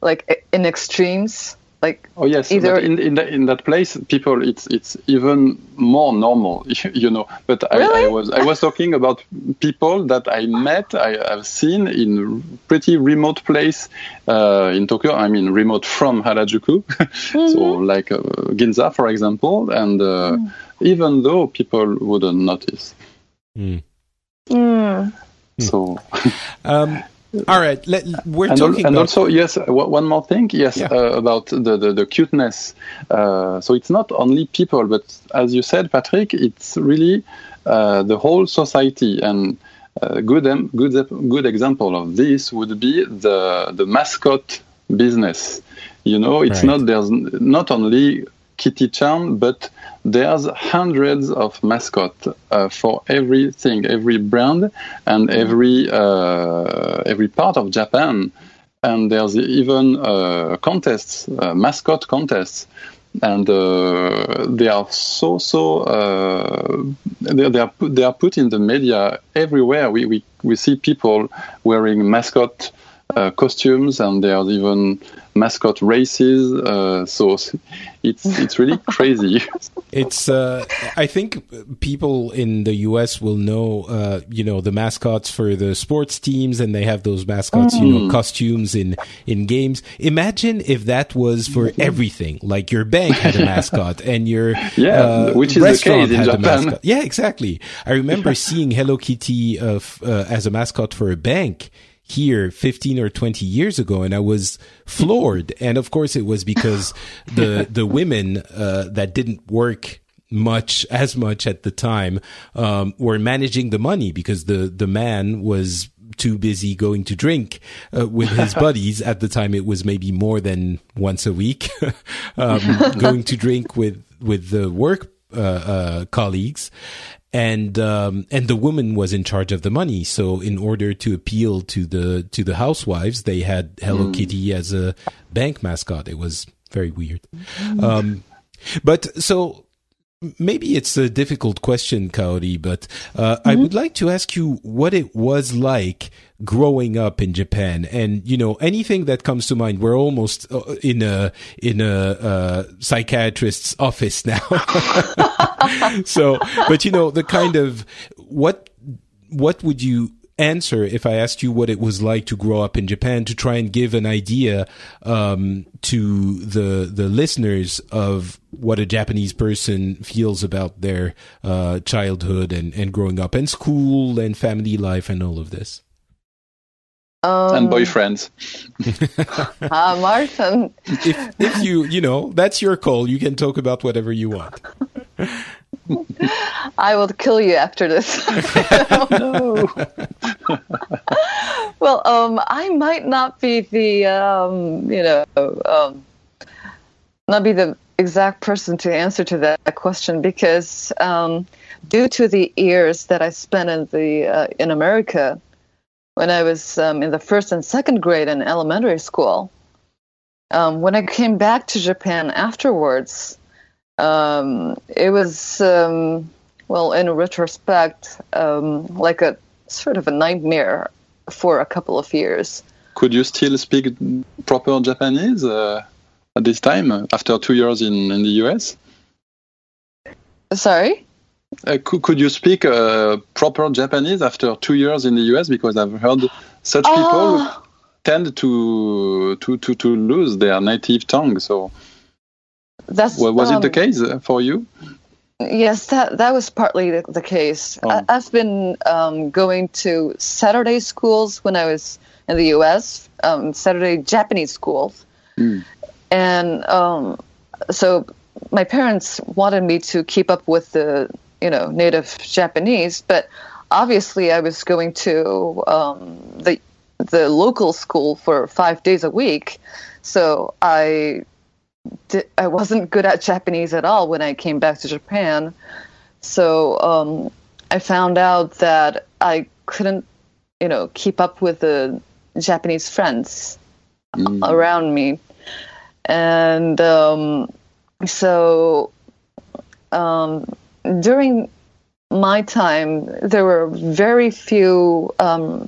like in extremes like oh yes either in in, the, in that place people it's it's even more normal you know but I, really? I, was i was talking about people that i met i have seen in pretty remote place uh, in tokyo i mean remote from harajuku mm-hmm. so like uh, ginza for example and uh, mm. even though people wouldn't notice mm. Mm. So, um, all right, let, we're and talking. and about... also, yes, one more thing, yes, yeah. uh, about the the, the cuteness. Uh, so it's not only people, but as you said, Patrick, it's really uh, the whole society. And a uh, good good good example of this would be the the mascot business. You know, it's right. not there's not only Kitty Chan, but there's hundreds of mascots uh, for everything, every brand, and mm-hmm. every uh, every part of Japan. And there's even uh, contests, uh, mascot contests, and uh, they are so so uh, they, they, are put, they are put in the media everywhere. We we, we see people wearing mascot costumes, and there's even mascot races. Uh, so it's it's really crazy. It's uh, I think people in the U.S. will know uh, you know the mascots for the sports teams, and they have those mascots, mm. you know, mm. costumes in in games. Imagine if that was for mm-hmm. everything. Like your bank had a mascot, and your yeah, uh, which is restaurant the case in had Japan. a mascot. Yeah, exactly. I remember seeing Hello Kitty uh, as a mascot for a bank here 15 or 20 years ago and I was floored. And of course it was because the, the women, uh, that didn't work much as much at the time, um, were managing the money because the, the man was too busy going to drink uh, with his buddies. At the time, it was maybe more than once a week, um, going to drink with with the work uh, uh, colleagues, and um, and the woman was in charge of the money. So in order to appeal to the to the housewives, they had Hello mm. Kitty as a bank mascot. It was very weird. Um, but so maybe it's a difficult question, Kaori, but uh, mm-hmm. I would like to ask you what it was like growing up in Japan, and you know anything that comes to mind. We're almost uh, in a in a uh, psychiatrist's office now, so but you know the kind of what what would you answer if I asked you what it was like to grow up in Japan to try and give an idea um, to the the listeners of what a Japanese person feels about their uh, childhood and, and growing up and school and family life and all of this. Um, and boyfriends. Ah, uh, Martin. if, if you, you know, that's your call. You can talk about whatever you want. I will kill you after this. no. well, um, I might not be the, um, you know, um, not be the exact person to answer to that question because um, due to the years that I spent in the uh, in America when I was um, in the first and second grade in elementary school, um, when I came back to Japan afterwards, um, it was um, well, in retrospect, um, like a sort of a nightmare for a couple of years. Could you still speak proper Japanese uh, at this time after two years in, in the US? Sorry. Uh, could, could you speak uh, proper Japanese after two years in the US? Because I've heard such people Oh. tend to, to, to, to lose their native tongue. So, That's wa- was it the um, case for you? Yes, that that was partly the, the case. Oh. I, I've been um, going to Saturday schools when I was in the U.S. Um, Saturday Japanese schools, Mm. and um, so my parents wanted me to keep up with the you know native Japanese, but obviously I was going to um, the the local school for five days a week, so I I wasn't good at Japanese at all when I came back to Japan. So um, I found out that I couldn't, you know, keep up with the Japanese friends Mm. around me, and um, so um, during my time, there were very few um,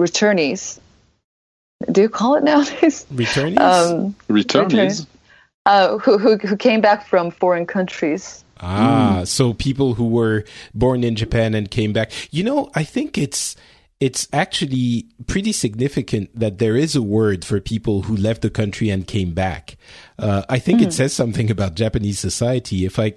returnees. Do you call it nowadays? Returnees? Um, Returnees? uh, who, who who came back from foreign countries. Ah, so people who were born in Japan and came back. You know, I think it's it's actually pretty significant that there is a word for people who left the country and came back. Uh, I think it says something about Japanese society. If I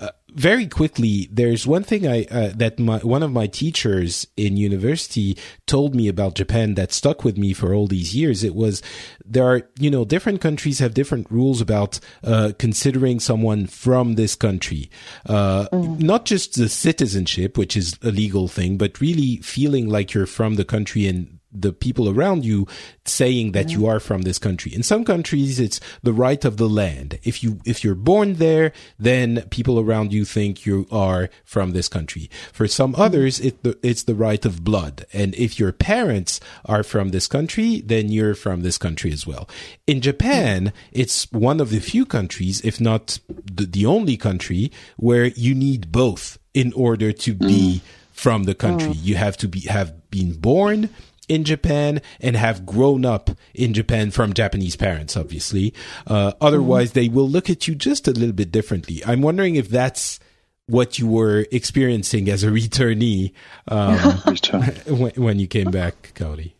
uh, very quickly, there's one thing I uh, that my one of my teachers in university told me about Japan that stuck with me for all these years. It was there are you know different countries have different rules about uh, considering someone from this country, uh, not just the citizenship, which is a legal thing, but really feeling like you're from the country and the people around you saying that you are from this country. In some countries, it's the right of the land. If you, if you're born there, then people around you think you are from this country. For some mm-hmm. others, it, it's the right of blood. And if your parents are from this country, then you're from this country as well. In Japan, it's one of the few countries, if not the, the only country, where you need both in order to be mm. from the country. Oh. You have to be, have been born in Japan and have grown up in Japan from Japanese parents, obviously. Uh, otherwise, they will look at you just a little bit differently. I'm wondering if that's what you were experiencing as a returnee um, when, when you came back, Kaori.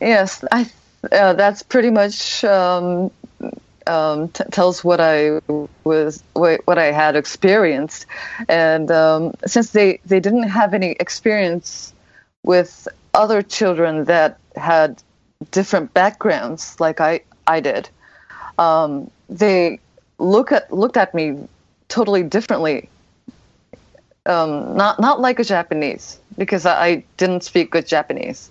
Yes, I. Uh, that's pretty much um, um, t- tells what I was what what I had experienced, and um, since they they didn't have any experience with other children that had different backgrounds like I I did, um, they look at looked at me totally differently. Um, not not like a Japanese because I, I didn't speak good Japanese.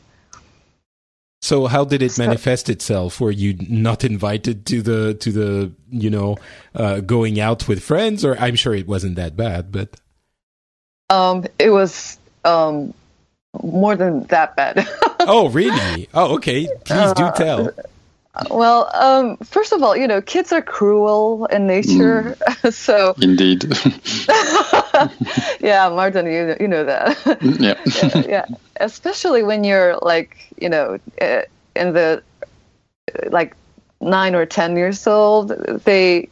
So how did it So- manifest itself? Were you not invited to the to the you know uh, going out with friends? Or I'm sure it wasn't that bad, but Um, it was um, more than that bad. oh really? Oh okay. Please do tell. well, um, first of all, you know, kids are cruel in nature, so Indeed. yeah, Martin, you you know that. yeah. yeah, especially when you're like, you know, uh, in the uh, like nine or ten years old, they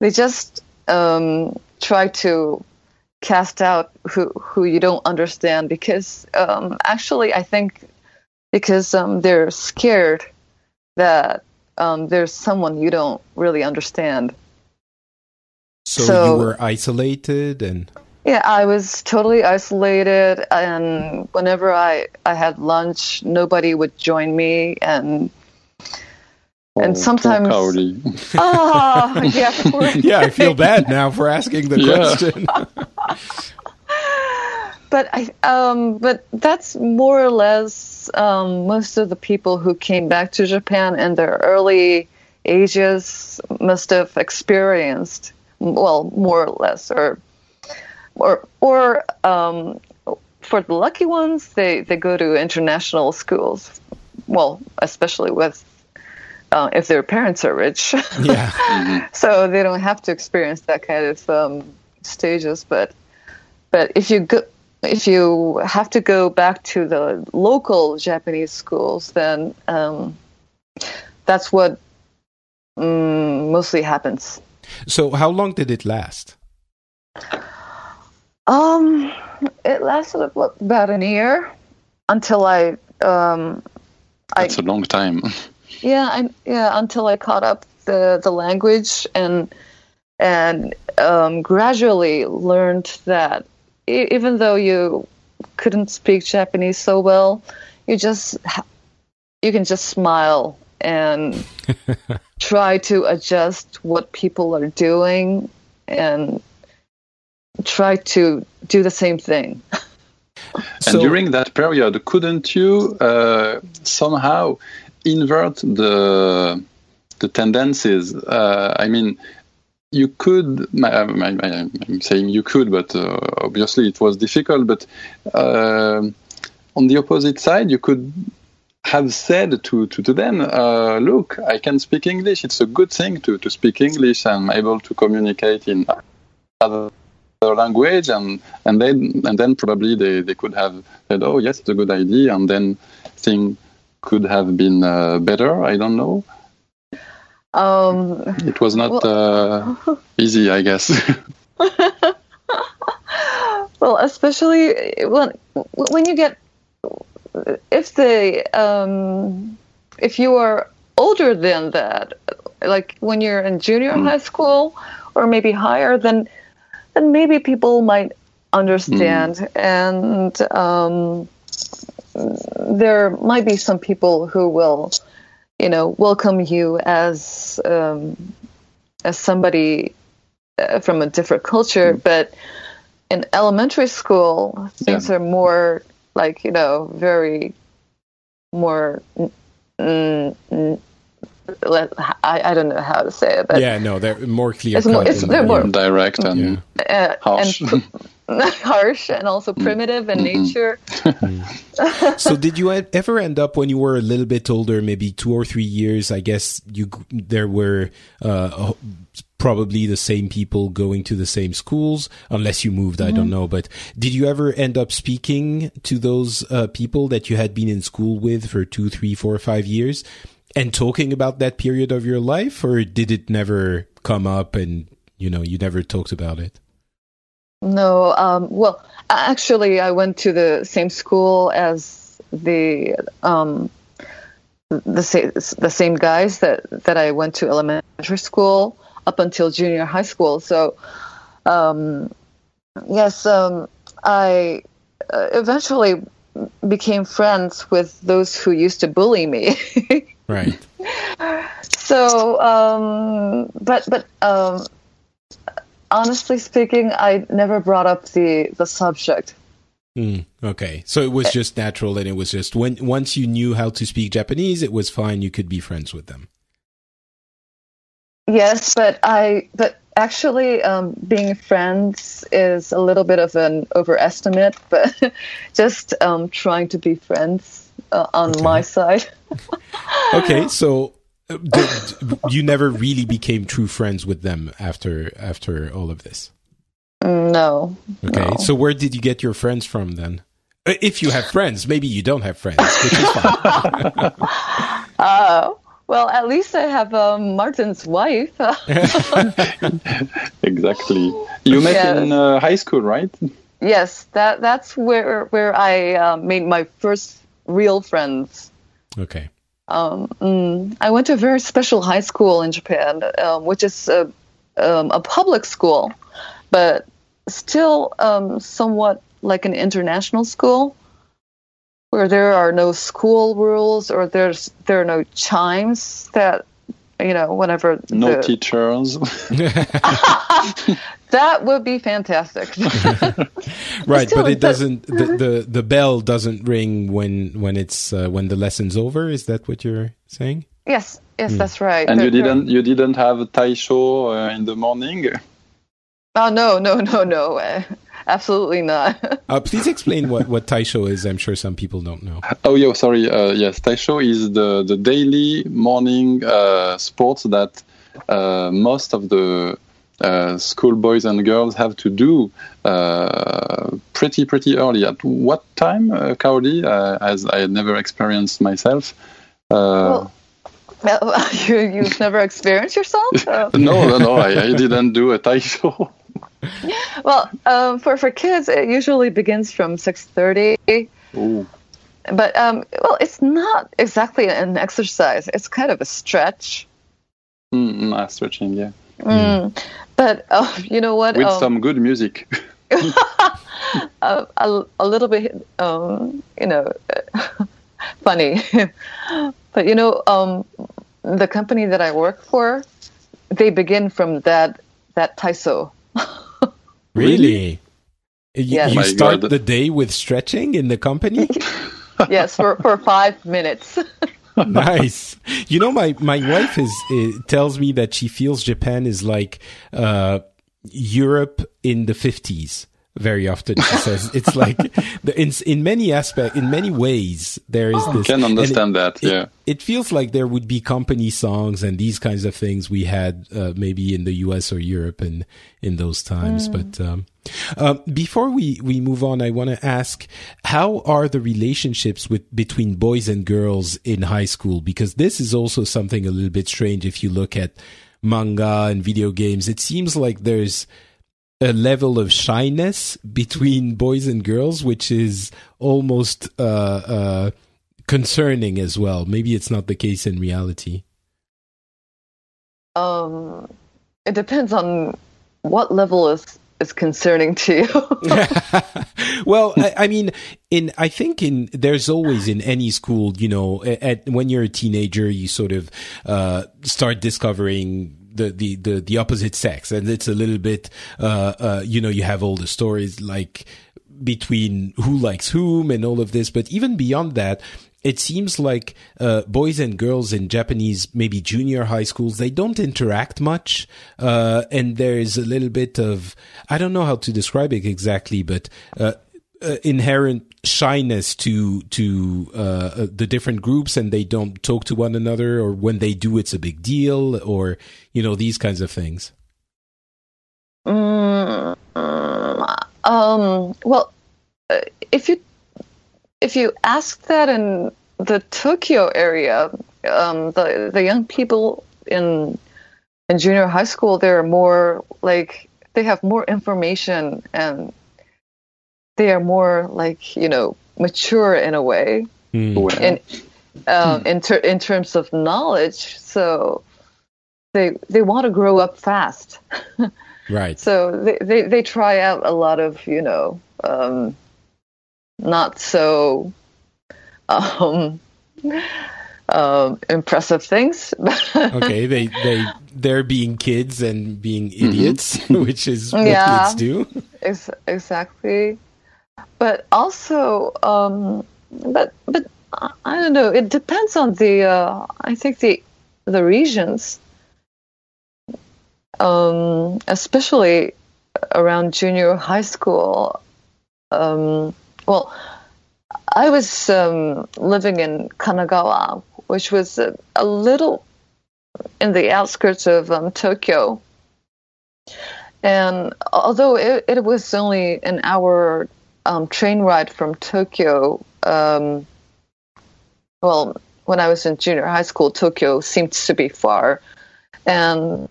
they just um, try to cast out who who you don't understand because um, actually, I think because um, they're scared that um, there's someone you don't really understand. So, So- you were isolated and Yeah, I was totally isolated, and whenever I I had lunch, nobody would join me, and And Oh, sometimes- poor Kaori. oh yeah, poor yeah, I feel bad now for asking the Yeah. question. but I um but that's more or less um, most of the people who came back to Japan in their early ages must have experienced well more or less or or or um, for the lucky ones they they go to international schools well especially with uh, if their parents are rich. Yeah. so they don't have to experience that kind of um, stages. But but if you go, if you have to go back to the local Japanese schools, then um, that's what mm, mostly happens. So how long did it last? Um, it lasted about about an year until I um, I That's a long time. yeah I yeah until I caught up the the language and and um, gradually learned that e- even though you couldn't speak Japanese so well, you just ha- you can just smile and try to adjust what people are doing and try to do the same thing. And during that period, couldn't you uh, somehow invert the the tendencies? Uh, I mean, you could. I, am saying you could, but uh, obviously it was difficult. But uh, on the opposite side, you could have said to to, to them, uh, "Look, I can speak English. It's a good thing to to speak English. I'm able to communicate in other." language and and then and then probably they, they could have said oh yes it's a good idea and then thing could have been uh, better i don't know. Um, it was not uh, easy i guess. Well especially when when you get if the um, if you are older than that like when you're in junior Mm. high school or maybe higher then then maybe people might understand. And um, there might be some people who will you know welcome you as um, as somebody uh, from a different culture but in elementary school things Yeah. are more like you know very more mm, mm, let, I, I don't know how to say it but yeah, no, they're more clear. It's more- it's- they're more- direct and Yeah. uh, harsh and harsh. and also primitive in nature. So did you e- ever end up when you were a little bit older maybe two or three years i guess you there were uh, probably the same people going to the same schools unless you moved i don't know but did you ever end up speaking to those uh, people that you had been in school with for two three four five years and talking about that period of your life or did it never come up and you know you never talked about it No, um, well, actually, I went to the same school as the um, the same the same guys that that I went to elementary school up until junior high school. So, um, yes, um, I uh, eventually became friends with those who used to bully me. right so, um, but but um, honestly speaking, I never brought up the the subject. Mm, okay, so it was just natural, and it was just when once you knew how to speak Japanese, it was fine. You could be friends with them. Yes, but I but actually um, being friends is a little bit of an overestimate, but just um, trying to be friends uh, on Okay. my side. Okay, so uh, did, you never really became true friends with them after after all of this. No. Okay, no. so where did you get your friends from then? Uh, If you have friends, maybe you don't have friends, which is fine. Uh, well, at least I have um, Martin's wife. exactly you met Yes. in uh, high school right yes, that that's where where I uh, made my first real friends. Okay, Um, mm, I went to a very special high school in Japan, um, which is a, um, a public school, but still um, somewhat like an international school, where there are no school rules or there's there are no chimes that you know whenever no the, teachers that would be fantastic. right, Still, but it but- doesn't. The, the the bell doesn't ring when when it's uh, when the lesson's over. Is that what you're saying? yes, yes, that's right. and you There- there- didn't you didn't have taiso uh, in the morning Oh no, no, no, no. Uh, absolutely not. Uh, please explain what what Taiso is. I'm sure some people don't know. Oh, yeah, sorry. Uh, yes, Taiso is the, the daily morning uh, sports that uh, most of the uh, school boys and girls have to do uh, pretty, pretty early. At what time, uh, Kaori, uh, as I never experienced myself? Uh, well, you, you've never experienced yourself? Uh, no, no, no, I, I didn't do a Taiso. well, um, for, for kids, it usually begins from 6.30. But, um, well, it's not exactly an exercise. It's kind of a stretch. Mm, mm, stretching, yeah. Mm. But uh, you know what? With um, some good music. a, a, a little bit, um, you know, funny. but you know, um, the company that I work for, they begin from that that Taiso. Really? You, Yes. you My start God. the day with stretching in the company? yes, for for five minutes. nice. You know, my my wife is uh, tells me that she feels Japan is like uh, Europe in the fifties. Very often, she says it's like in in many aspect, in many ways, there is this. Can and understand that, yeah. It feels like there would be company songs and these kinds of things we had uh, maybe in the U.S. or Europe in in those times. But um, um, before we we move on, I want to ask how are the relationships with between boys and girls in high school? Because this is also something a little bit strange if you look at manga and video games. It seems like there's a level of shyness between boys and girls, which is almost uh, uh, concerning as well. Maybe it's not the case in reality. Um, it depends on what level is is concerning to you. well, I, I mean, in I think in there's always in any school, you know, at, at when you're a teenager, you sort of uh, start discovering the, the the the opposite sex, and it's a little bit, uh, uh, you know, you have all the stories like between who likes whom and all of this, but even beyond that. It seems like uh, boys and girls in Japanese, maybe junior high schools, they don't interact much, uh, and there's a little bit of I don't know how to describe it exactly, but uh, uh, inherent shyness to to uh, uh, the different groups, and they don't talk to one another, or when they do, it's a big deal, or you know these kinds of things. Mm, um, well, uh, if you if you ask that in the Tokyo area, um, the the young people in in junior high school, they're more like they have more information and they are more like you know mature in a way Well, in um, in ter- in terms of knowledge. So they they want to grow up fast. Right. So they, they, they try out a lot of, you know, um, not so um, um, impressive things. okay. They they they're being kids and being idiots, which is what Yeah. kids do. Ex- exactly. But also, um, but but I don't know. It depends on the. Uh, I think the the regions, um, especially around junior high school. Um, well, I was um, living in Kanagawa, which was a, a little in the outskirts of um, Tokyo. And although it, it was only an hour um, train ride from Tokyo, um, well, when I was in junior high school, Tokyo seemed to be far. And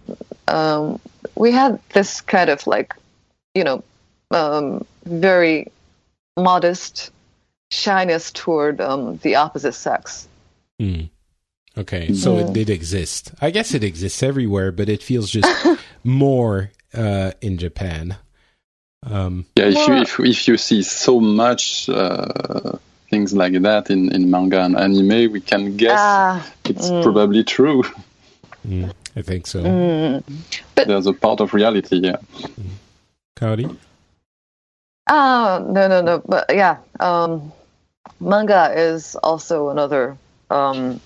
um, we had this kind of like, you know, um, very modest shyness toward um, the opposite sex. Hmm. Okay, so it did exist. I guess it exists everywhere, but it feels just more uh, in Japan. Um, Yeah, if you if, if you see so much uh, things like that in, in manga and anime, we can guess Ah, it's probably true. mm, I think so. but There's a part of reality. Yeah. Kaori? Ah, no, no, no. But yeah, um, manga is also another um,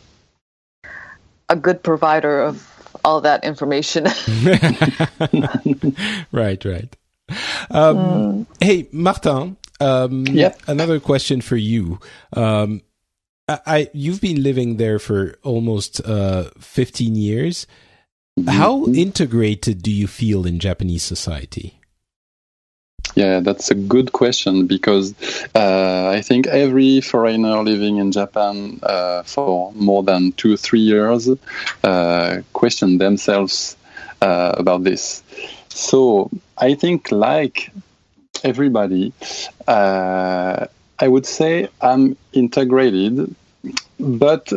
a good provider of all that information. right, right. Um, mm. Hey, Martin. Um, yeah. Another question for you. Um, I, I, you've been living there for almost uh, 15 years. Mm-hmm. How integrated do you feel in Japanese society? Yeah, that's a good question because uh, I think every foreigner living in Japan uh, for more than two, three years uh, question themselves uh, about this. So I think, like everybody, uh, I would say I'm integrated, but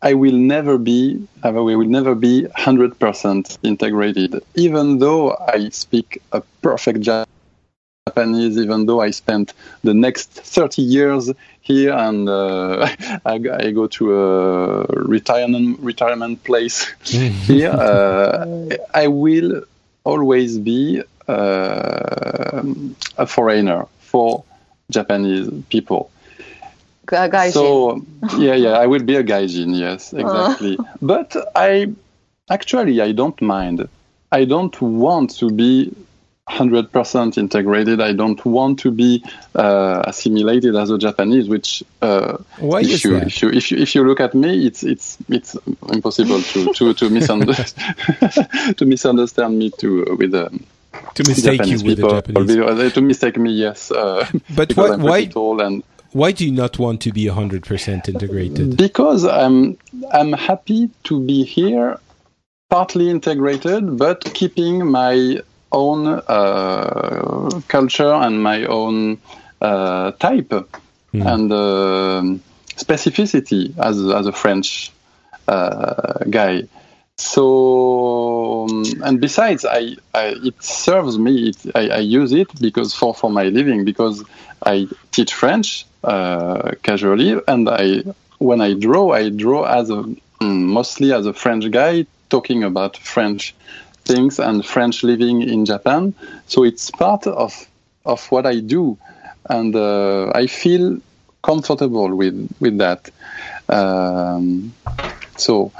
I will never be, I will never be 100% integrated, even though I speak a perfect Japanese Japanese, even though I spent the next 30 years here and uh, I, I, go to a retirement retirement place here. Uh, I will always be uh, a foreigner for Japanese people. Gaijin. So yeah, yeah, I will be a gaijin. Yes, exactly. but I actually I don't mind. I don't want to be 100% integrated. I don't want to be uh, assimilated as a Japanese. Which, uh, Why if, you, if you if you if you look at me, it's it's it's impossible to to to misunderstand to misunderstand me to uh, with. Um, to mistake Japanese you with people, Japanese. To mistake me, yes. Uh, but why, why, tall and why do you not want to be 100% integrated? Because I'm I'm happy to be here, partly integrated, but keeping my own uh, culture and my own uh, type mm. and uh, specificity as as a French uh, guy. So um, and besides, I, I, it serves me. It, I, I, use it because for for my living because I teach French uh, casually, and I when I draw, I draw as a mm, mostly as a French guy talking about French things and French living in Japan. So it's part of of what I do, and uh, I feel comfortable with with that. Um, so,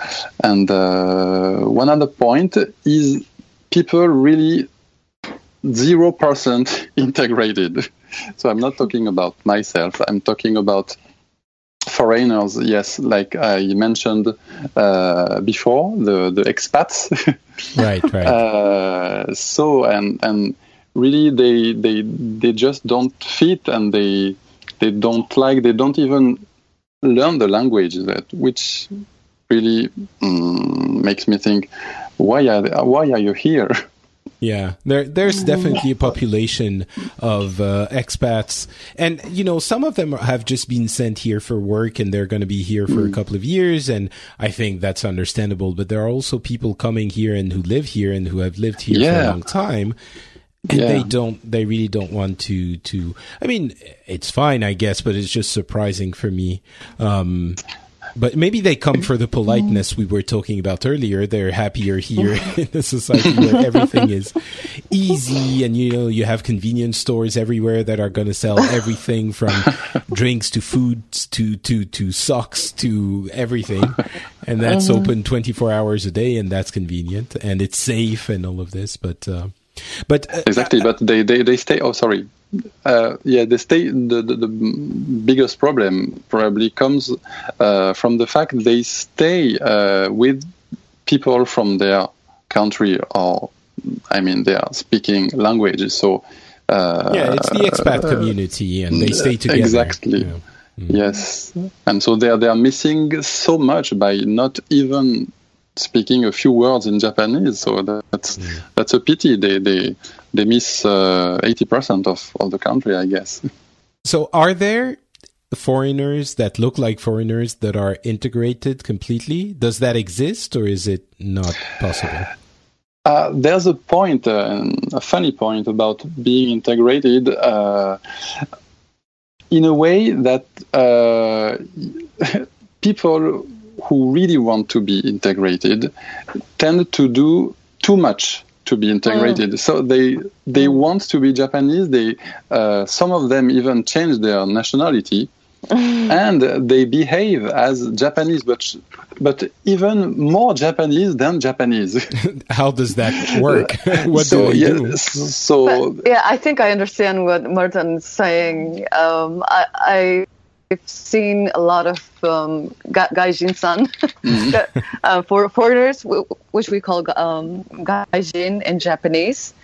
and uh, one other point is people really zero percent integrated. So I'm not talking about myself. I'm talking about foreigners, yes, like I mentioned uh, before, the the expats. right, right. Uh, so and and really they they they just don't fit, and they they don't like, they don't even learn the language that which really mm, makes me think, why are they, why are you here? Yeah, there there's definitely a population of uh, expats, and you know some of them have just been sent here for work, and they're going to be here for mm. a couple of years, and I think that's understandable. But there are also people coming here and who live here and who have lived here yeah. for a long time, and yeah. they don't they really don't want to to. I mean, it's fine, I guess, but it's just surprising for me. Um, but maybe they come for the politeness we were talking about earlier. They're happier here in a society where everything is easy and you know you have convenience stores everywhere that are going to sell everything from drinks to foods to to to socks to everything. And that's uh-huh. open 24 hours a day and that's convenient and it's safe and all of this, but uh, but uh, exactly, but they, they, they stay. Oh, sorry. Uh, yeah, the stay. The, the, the, biggest problem probably comes uh, from the fact they stay uh, with people from their country, or I mean, they are speaking languages. So uh, yeah, it's the expat community, and they stay together. Exactly. Yeah. Mm. Yes, and so they are they are missing so much by not even speaking a few words in Japanese. So that's mm. that's a pity. They they they miss uh, eighty percent of of the country, I guess. So are there foreigners that look like foreigners that are integrated completely? Does that exist, or is it not possible? Uh, there's a point, uh, a funny point about being integrated uh, in a way that uh, people who really want to be integrated tend to do too much to be integrated. Mm. So they they mm. want to be Japanese. They uh, some of them even change their nationality and they behave as Japanese, but but even more Japanese than Japanese. How does that work? what so, do they yeah, do? So But, yeah, I think I understand what Martin's saying. Um, I, I've seen a lot of um, ga- gaijin-san, uh, for foreigners, w- which we call um, gaijin in Japanese.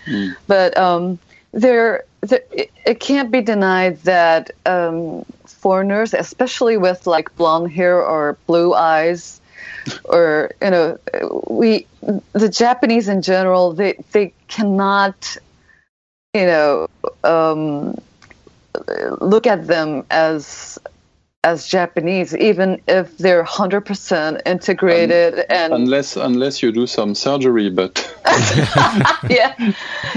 But um, there, there, it, it can't be denied that um, foreigners, especially with like blonde hair or blue eyes, or you know, we the Japanese in general, they they cannot, you know, um, look at them as as Japanese, even if they're hundred percent integrated and unless unless you do some surgery, but yeah,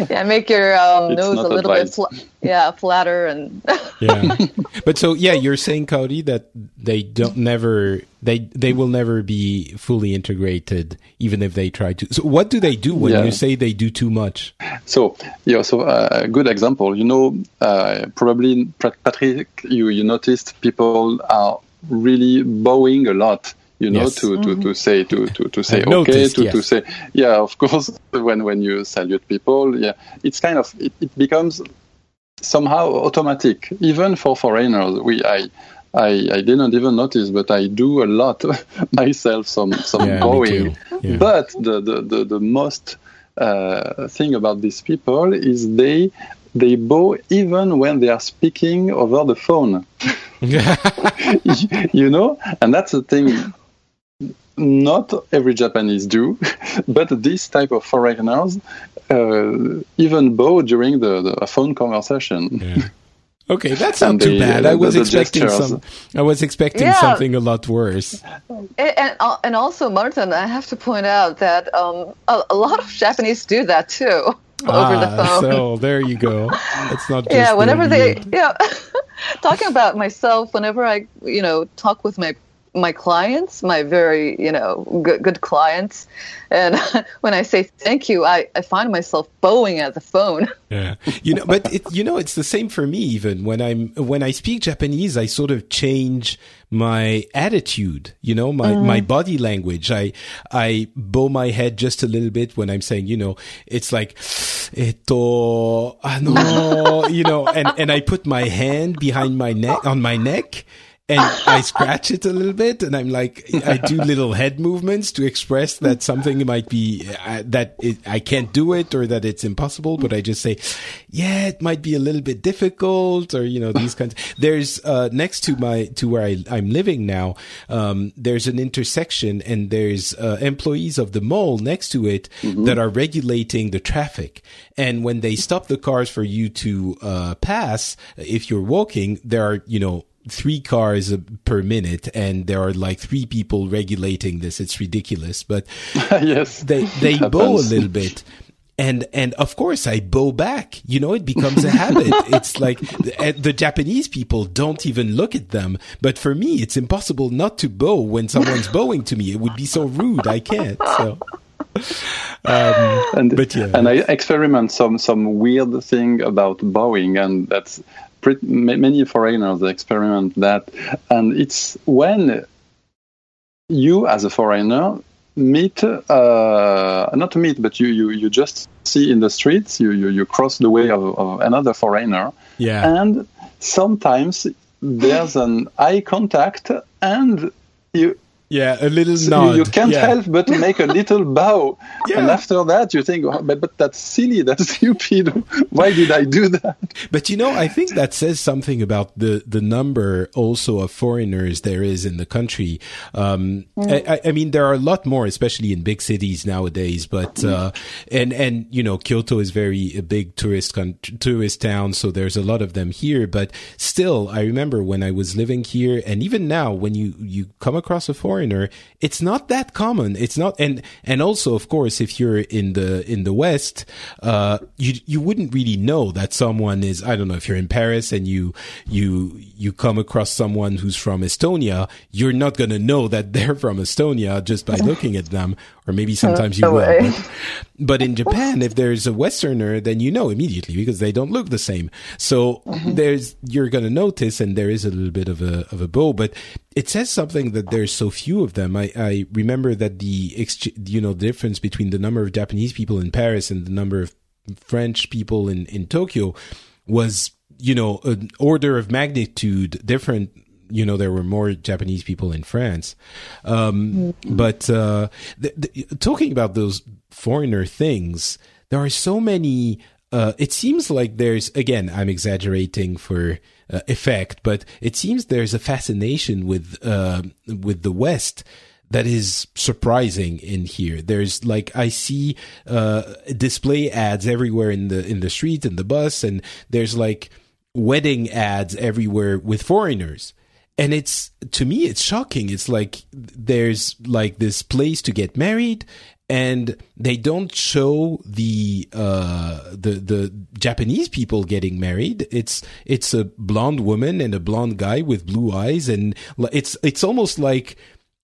yeah, make your um, nose a little bit, advised. fl- yeah, flatter and yeah but so yeah you're saying Kaori that they don't never they they will never be fully integrated even if they try to so what do they do when Yeah. you say they do too much So yeah, so uh, a good example. You know, uh, probably Patrick, you you noticed people are really bowing a lot. You know, Yes. to, to, to say to, to, to say I've okay, noticed, to, to say yeah. Of course, when when you salute people, yeah, it's kind of it, it becomes somehow automatic, even for foreigners. We I. I, I didn't even notice, but I do a lot myself. Some some Yeah, me bowing. Yeah. but the, the, the, the most uh, thing about these people is they they bow even when they are speaking over the phone. you know, and that's the thing. Not every Japanese do, but this type of foreigners uh, even bow during the, the a phone conversation. Yeah. Okay, that's not And too the- bad. the- I was the expecting gestures. some. I was expecting Yeah. something a lot worse. and and, al- and also Martin, I have to point out that um, a, a lot of Japanese do that too over the Ah, phone. so there you go. It's not. Just yeah, the whenever they yeah, talking about myself, whenever I you know talk with my my clients, my very you know good good clients, and when I say thank you, I, I find myself bowing at the phone. Yeah, you know, but it, you know, it's the same for me. Even when I'm when I speak Japanese, I sort of change my attitude. You know, my my body language. I I bow my head just a little bit when I'm saying, you know, it's like, eto, ah, no, you know, and and I put my hand behind my neck on my neck. And I scratch it a little bit, and I'm like, I do little head movements to express that something might be uh, that it, I can't do it or that it's impossible. But I just say, yeah, it might be a little bit difficult, or you know, these kinds. There's uh, next to my to where I, I'm living now. Um, there's an intersection, and there's uh, employees of the mall next to it that are regulating the traffic. And when they stop the cars for you to uh, pass, if you're walking, there are you know three cars per minute and there are like three people regulating this. It's ridiculous but yes, they they bow a little bit. And and of course i bow back. You know it becomes a habit. It's like the, the japanese people don't even look at them. But for me it's impossible not to bow when someone's bowing to me. It would be so rude. I can't so. Um, and But yeah. and I experiment some some weird thing about bowing, and that's pretty, many foreigners experiment that, and it's when you as a foreigner meet uh, not meet, but you, you you just see in the streets, you you, you cross the way of, of another foreigner, yeah. And sometimes there's an eye contact and you yeah a little so nod you, you can't yeah. help but make a little bow. Yeah. And after that, you think, oh, but, but that's silly, that's stupid. Why did I do that? But you know, I think that says something about the the number also of foreigners there is in the country. Um, I, I- I mean, there are a lot more, especially in big cities nowadays. But uh, and and you know, Kyoto is very a big tourist con- tourist town, so there's a lot of them here. But still, I remember when I was living here, and even now, when you you come across a foreigner foreigner, it's not that common. It's not, and and also, of course, if you're in the in the West, uh, you you wouldn't really know that someone is. I don't know if you're in Paris and you you you come across someone who's from Estonia, you're not going to know that they're from Estonia just by looking at them, or maybe sometimes you will. But, but, in Japan, if there's a Westerner, then you know immediately because they don't look the same. So mm-hmm. there's you're going to notice, and there is a little bit of a of a bow, but it says something that there's so few of them. I, I remember that the you know difference between the number of Japanese people in Paris and the number of French people in in Tokyo was you know an order of magnitude different you know there were more Japanese people in France, um, mm-hmm. but uh, the, the, talking about those foreigner things, there are so many. Uh, it seems like there's again, I'm exaggerating for uh, effect, but it seems there's a fascination with uh, with the West that is surprising in here. There's like I see uh, display ads everywhere in the in the street and the bus, and there's like wedding ads everywhere with foreigners. And it's to me, it's shocking. It's like there's like this place to get married, and they don't show the uh, the the Japanese people getting married. It's it's a blonde woman and a blonde guy with blue eyes, and it's it's almost like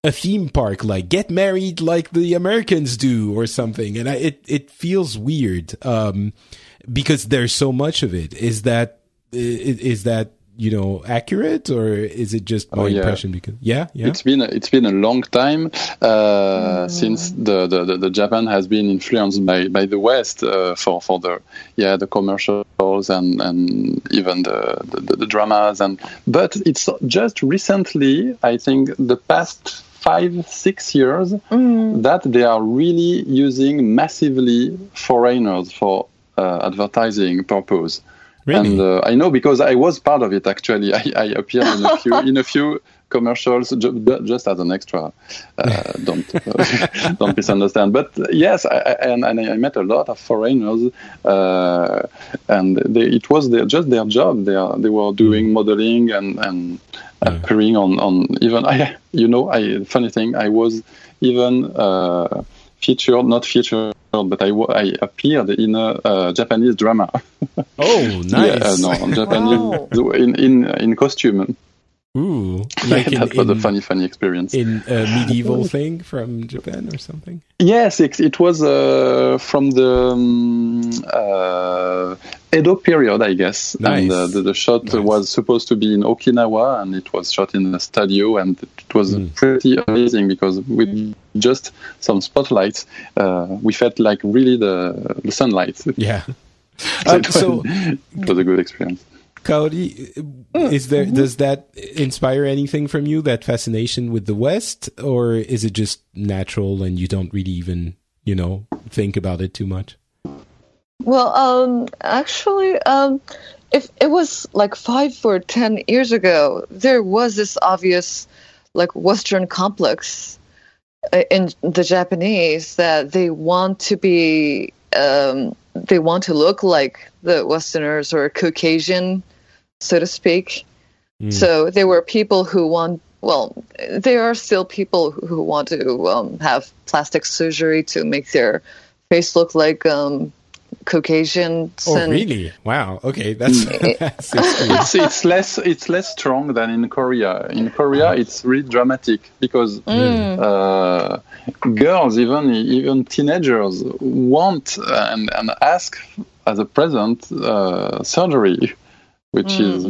a theme park, like get married like the Americans do or something. And I, it it feels weird um, because there's so much of it. Is that is that you know accurate or is it just my oh, yeah. impression because yeah yeah it's been it's been a long time uh, mm. since the, the, the, japan has been influenced by, by the west uh, for for the yeah the commercials and and even the, the, the dramas and but it's just recently i think the past five six years mm. that they are really using massively foreigners for uh, advertising purpose Really? And uh, I know because I was part of it. Actually, I, I appeared in a few in a few commercials ju- just as an extra. Uh, don't don't misunderstand. But yes, I, I, and, and, I met a lot of foreigners, uh, and they, it was their, just their job. They are, they were doing mm. modeling and and appearing on on even. I you know I funny thing I was even uh, featured not featured but I, I appeared in a, a Japanese drama. Oh, nice! yeah, uh, no, Japanese oh. in in in costume. Ooh, like yeah, in, that was in, a funny, funny experience. In a medieval thing from Japan or something? Yes, it, it was uh, from the um, uh, Edo period, I guess. Nice. And uh, the, the, shot nice. was supposed to be in Okinawa, and it was shot in a studio, and it was mm. pretty amazing because with just some spotlights, uh, we felt like really the, the sunlight. Yeah. so, was, so it was a good experience. Kaori, is there mm-hmm. does that inspire anything from you? That fascination with the West, or is it just natural and you don't really even you know think about it too much? Well, um, actually, um, if it was like five or ten years ago, there was this obvious like Western complex uh, in the Japanese that they want to be um, they want to look like the Westerners or Caucasian so to speak. Mm. So there were people who want, well, there are still people who want to um, have plastic surgery to make their face look like um, Caucasian. Oh, and, really? Wow. Okay, that's, that's it's, it's less it's less strong than in Korea. In Korea, it's really dramatic because mm. uh, girls, even even teenagers, want and, and ask as a present uh, surgery which mm. is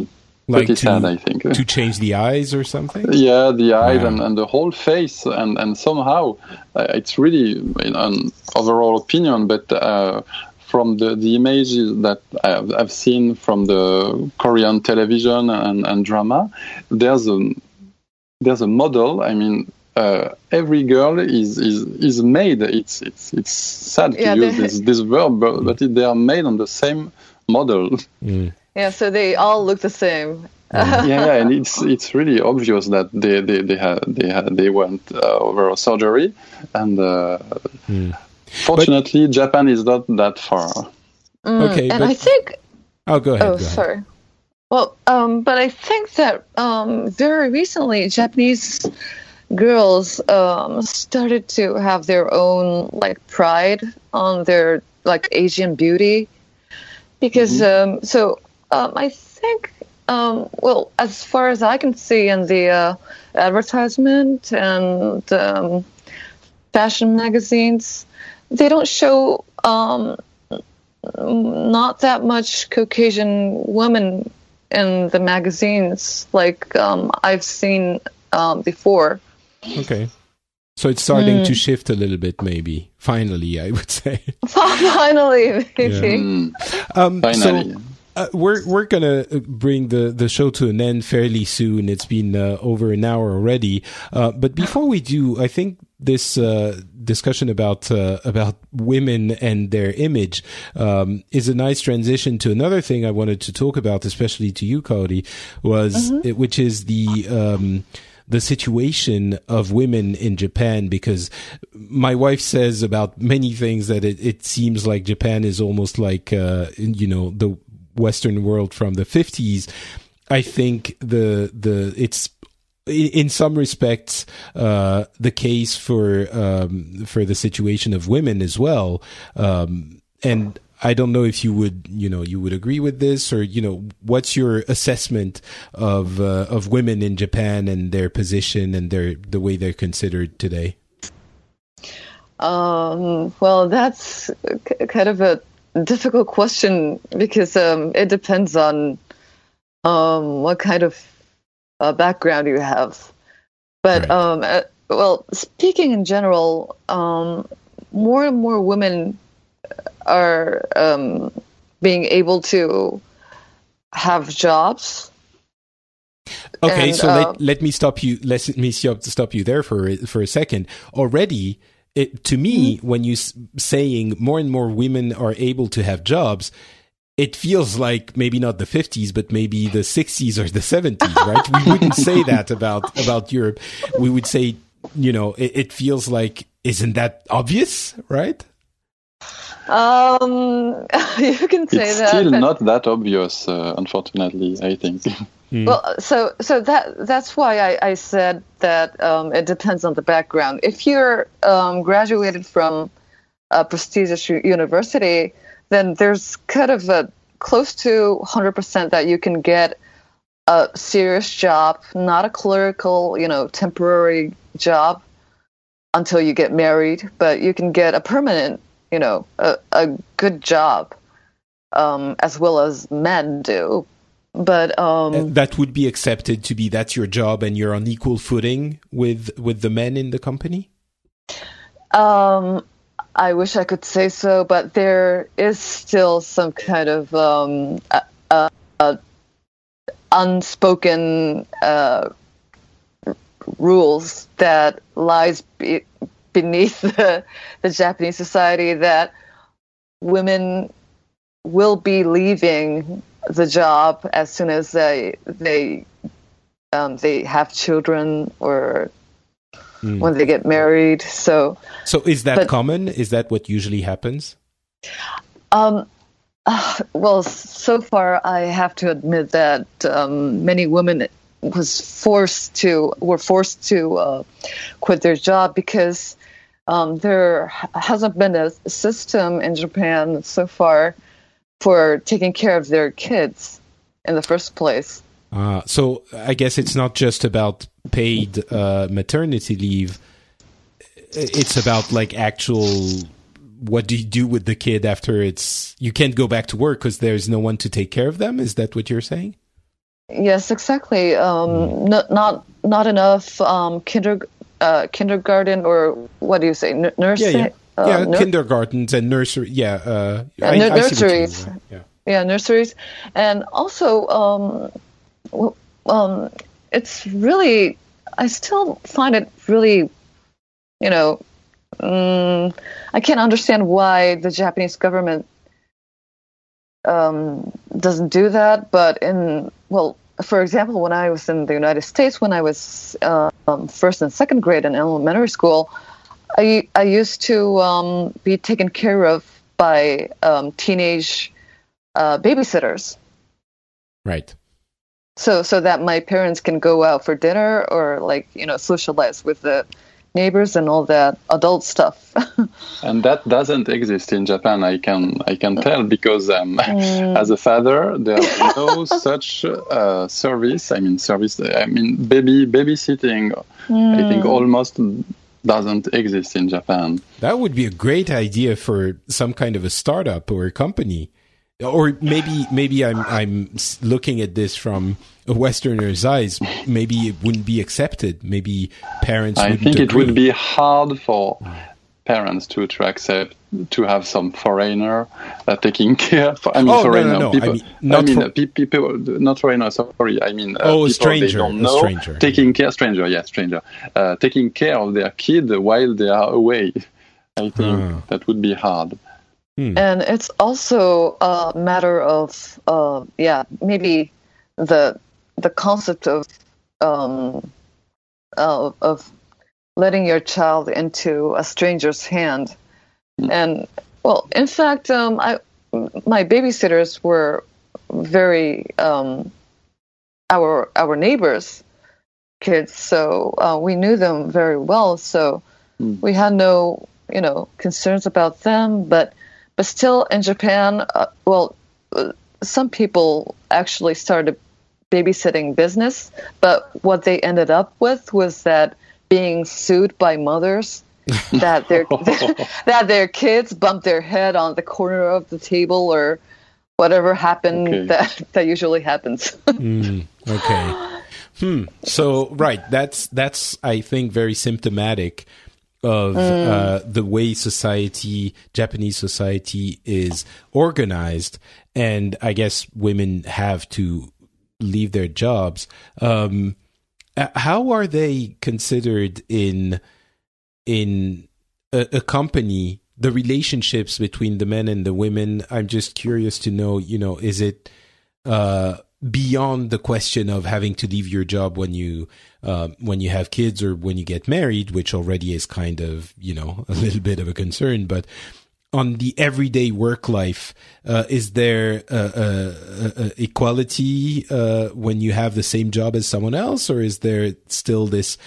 like pretty to, sad, I think. To change the eyes or something? Yeah, the eyes wow. and, and the whole face, and, and somehow uh, it's really an overall opinion, but uh, from the, the images that I've, I've, seen from the Korean television and, and drama, there's a there's a model. I mean, uh, every girl is, is is made. It's it's it's sad to yeah, use this, this verb, but, but they are made on the same model. Mm. Yeah, so they all look the same. yeah, yeah, and it's it's really obvious that they they they had they had they went uh, over a surgery, and uh, mm. fortunately, but, Japan is not that far. Mm, okay, and but, I think. Oh, go ahead. Oh, go ahead. sorry. Well, um, but I think that um, very recently, Japanese girls um, started to have their own like pride on their like Asian beauty because um, so um, I think um, well as far as I can see in the uh, advertisement and um, fashion magazines they don't show um, not that much Caucasian women in the magazines like um, I've seen um, before. Okay. So it's starting mm. to shift a little bit, maybe. Finally, I would say. Finally, maybe. Yeah. Mm. Um, Finally. So, uh, we're we're gonna bring the, the show to an end fairly soon. It's been uh, over an hour already. Uh, but before we do, I think this uh, discussion about uh, about women and their image um, is a nice transition to another thing I wanted to talk about, especially to you, Kaori, was mm-hmm. it, which is the um, the situation of women in Japan because my wife says about many things that it, it seems like Japan is almost like uh, you know the Western world from the 50s. I think the the it's in some respects, uh, the case for um, for the situation of women as well. Um, and I don't know if you would, you know, you would agree with this, or you know, what's your assessment of uh, of women in Japan and their position and their the way they're considered today? Um, well, that's kind of a difficult question because um, it depends on um, what kind of uh, background you have. But right. um, uh, well, speaking in general, um, more and more women are um, being able to have jobs. Okay, and, so uh, let, let me stop you. Let me stop you there for for a second. Already, it, to me, mm-hmm. when you saying more and more women are able to have jobs, it feels like maybe not the 50s but maybe the 60s or the 70s right? We wouldn't say that about about europe. We would say you know it, it feels like isn't that obvious right? Um you can say it's that. still not that obvious uh, unfortunately i think mm. well so so that that's why i, I said that um, it depends on the background if you're um, graduated from a prestigious university then there's kind of a close to 100% that you can get a serious job, not a clerical, you know, temporary job until you get married, but you can get a permanent, you know, a, a good job, um, as well as men do. But um, that would be accepted to be that's your job and you're on equal footing with with the men in the company. Um, I wish I could say so, but there is still some kind of um, uh, uh, uh, unspoken uh, rules that lies be- beneath the, the Japanese society that women will be leaving the job as soon as they they um, they have children or mm. when they get married. So, so is that but, common? Is that what usually happens? Um, uh, well, so far I have to admit that um, many women was forced to were forced to uh, quit their job because um, there hasn't been a system in Japan so far for taking care of their kids in the first place. Uh, so I guess it's not just about paid uh, maternity leave. It's about like actual what do you do with the kid after it's you can't go back to work because there's no one to take care of them. Is that what you're saying? Yes, exactly. Um, mm. not not not enough um, kinder, uh, kindergarten or what do you say N- nursery? Yeah, yeah. Uh, yeah nur- kindergartens and nursery. Yeah, uh, I, nurseries. Mean, yeah. yeah, nurseries, and also um, um, it's really, I still find it really, you know, um, I can't understand why the Japanese government um, doesn't do that. But in, well, for example, when I was in the United States, when I was um, first and second grade in elementary school, I, I used to um, be taken care of by um, teenage uh, babysitters. Right so so that my parents can go out for dinner or like you know socialize with the neighbors and all that adult stuff. and that doesn't exist in Japan. I can I can tell because um, mm. as a father, there's no such uh, service. I mean service. I mean baby babysitting. Mm. I think mm. almost doesn't exist in Japan. That would be a great idea for some kind of a startup or a company or maybe maybe I'm I'm looking at this from a Westerner's eyes. Maybe it wouldn't be accepted. Maybe parents. I think agree. it would be hard for parents to, to accept to have some foreigner uh, taking care. For, I mean, oh, foreigner no, no, no. people. I mean, not I mean for... uh, people, not foreigner. Sorry, I mean, uh, oh, people stranger, they don't know, stranger. taking care, stranger, yeah, stranger, uh, taking care of their kid while they are away. I think uh. that would be hard. Hmm. And it's also a matter of, uh, yeah, maybe the the concept of um, uh, of letting your child into a stranger's hand, hmm. and well, in fact, um, I my babysitters were very um, our our neighbors' kids, so uh, we knew them very well. So mm. we had no you know concerns about them, but but still, in Japan, uh, well, uh, some people actually started babysitting business, but what they ended up with was that being sued by mothers that their that their kids bump their head on the corner of the table or whatever happened okay. that that usually happens. mm, okay. Hmm. So right, that's that's I think very symptomatic of mm. uh, the way society, Japanese society, is organized, and I guess women have to leave their jobs. Um, how are they considered in in a, a company? The relationships between the men and the women. I'm just curious to know. You know, is it uh, beyond the question of having to leave your job when you uh, when you have kids or when you get married, which already is kind of you know a little bit of a concern, but on the everyday work life, uh, is there equality uh, when you have the same job as someone else, or is there still this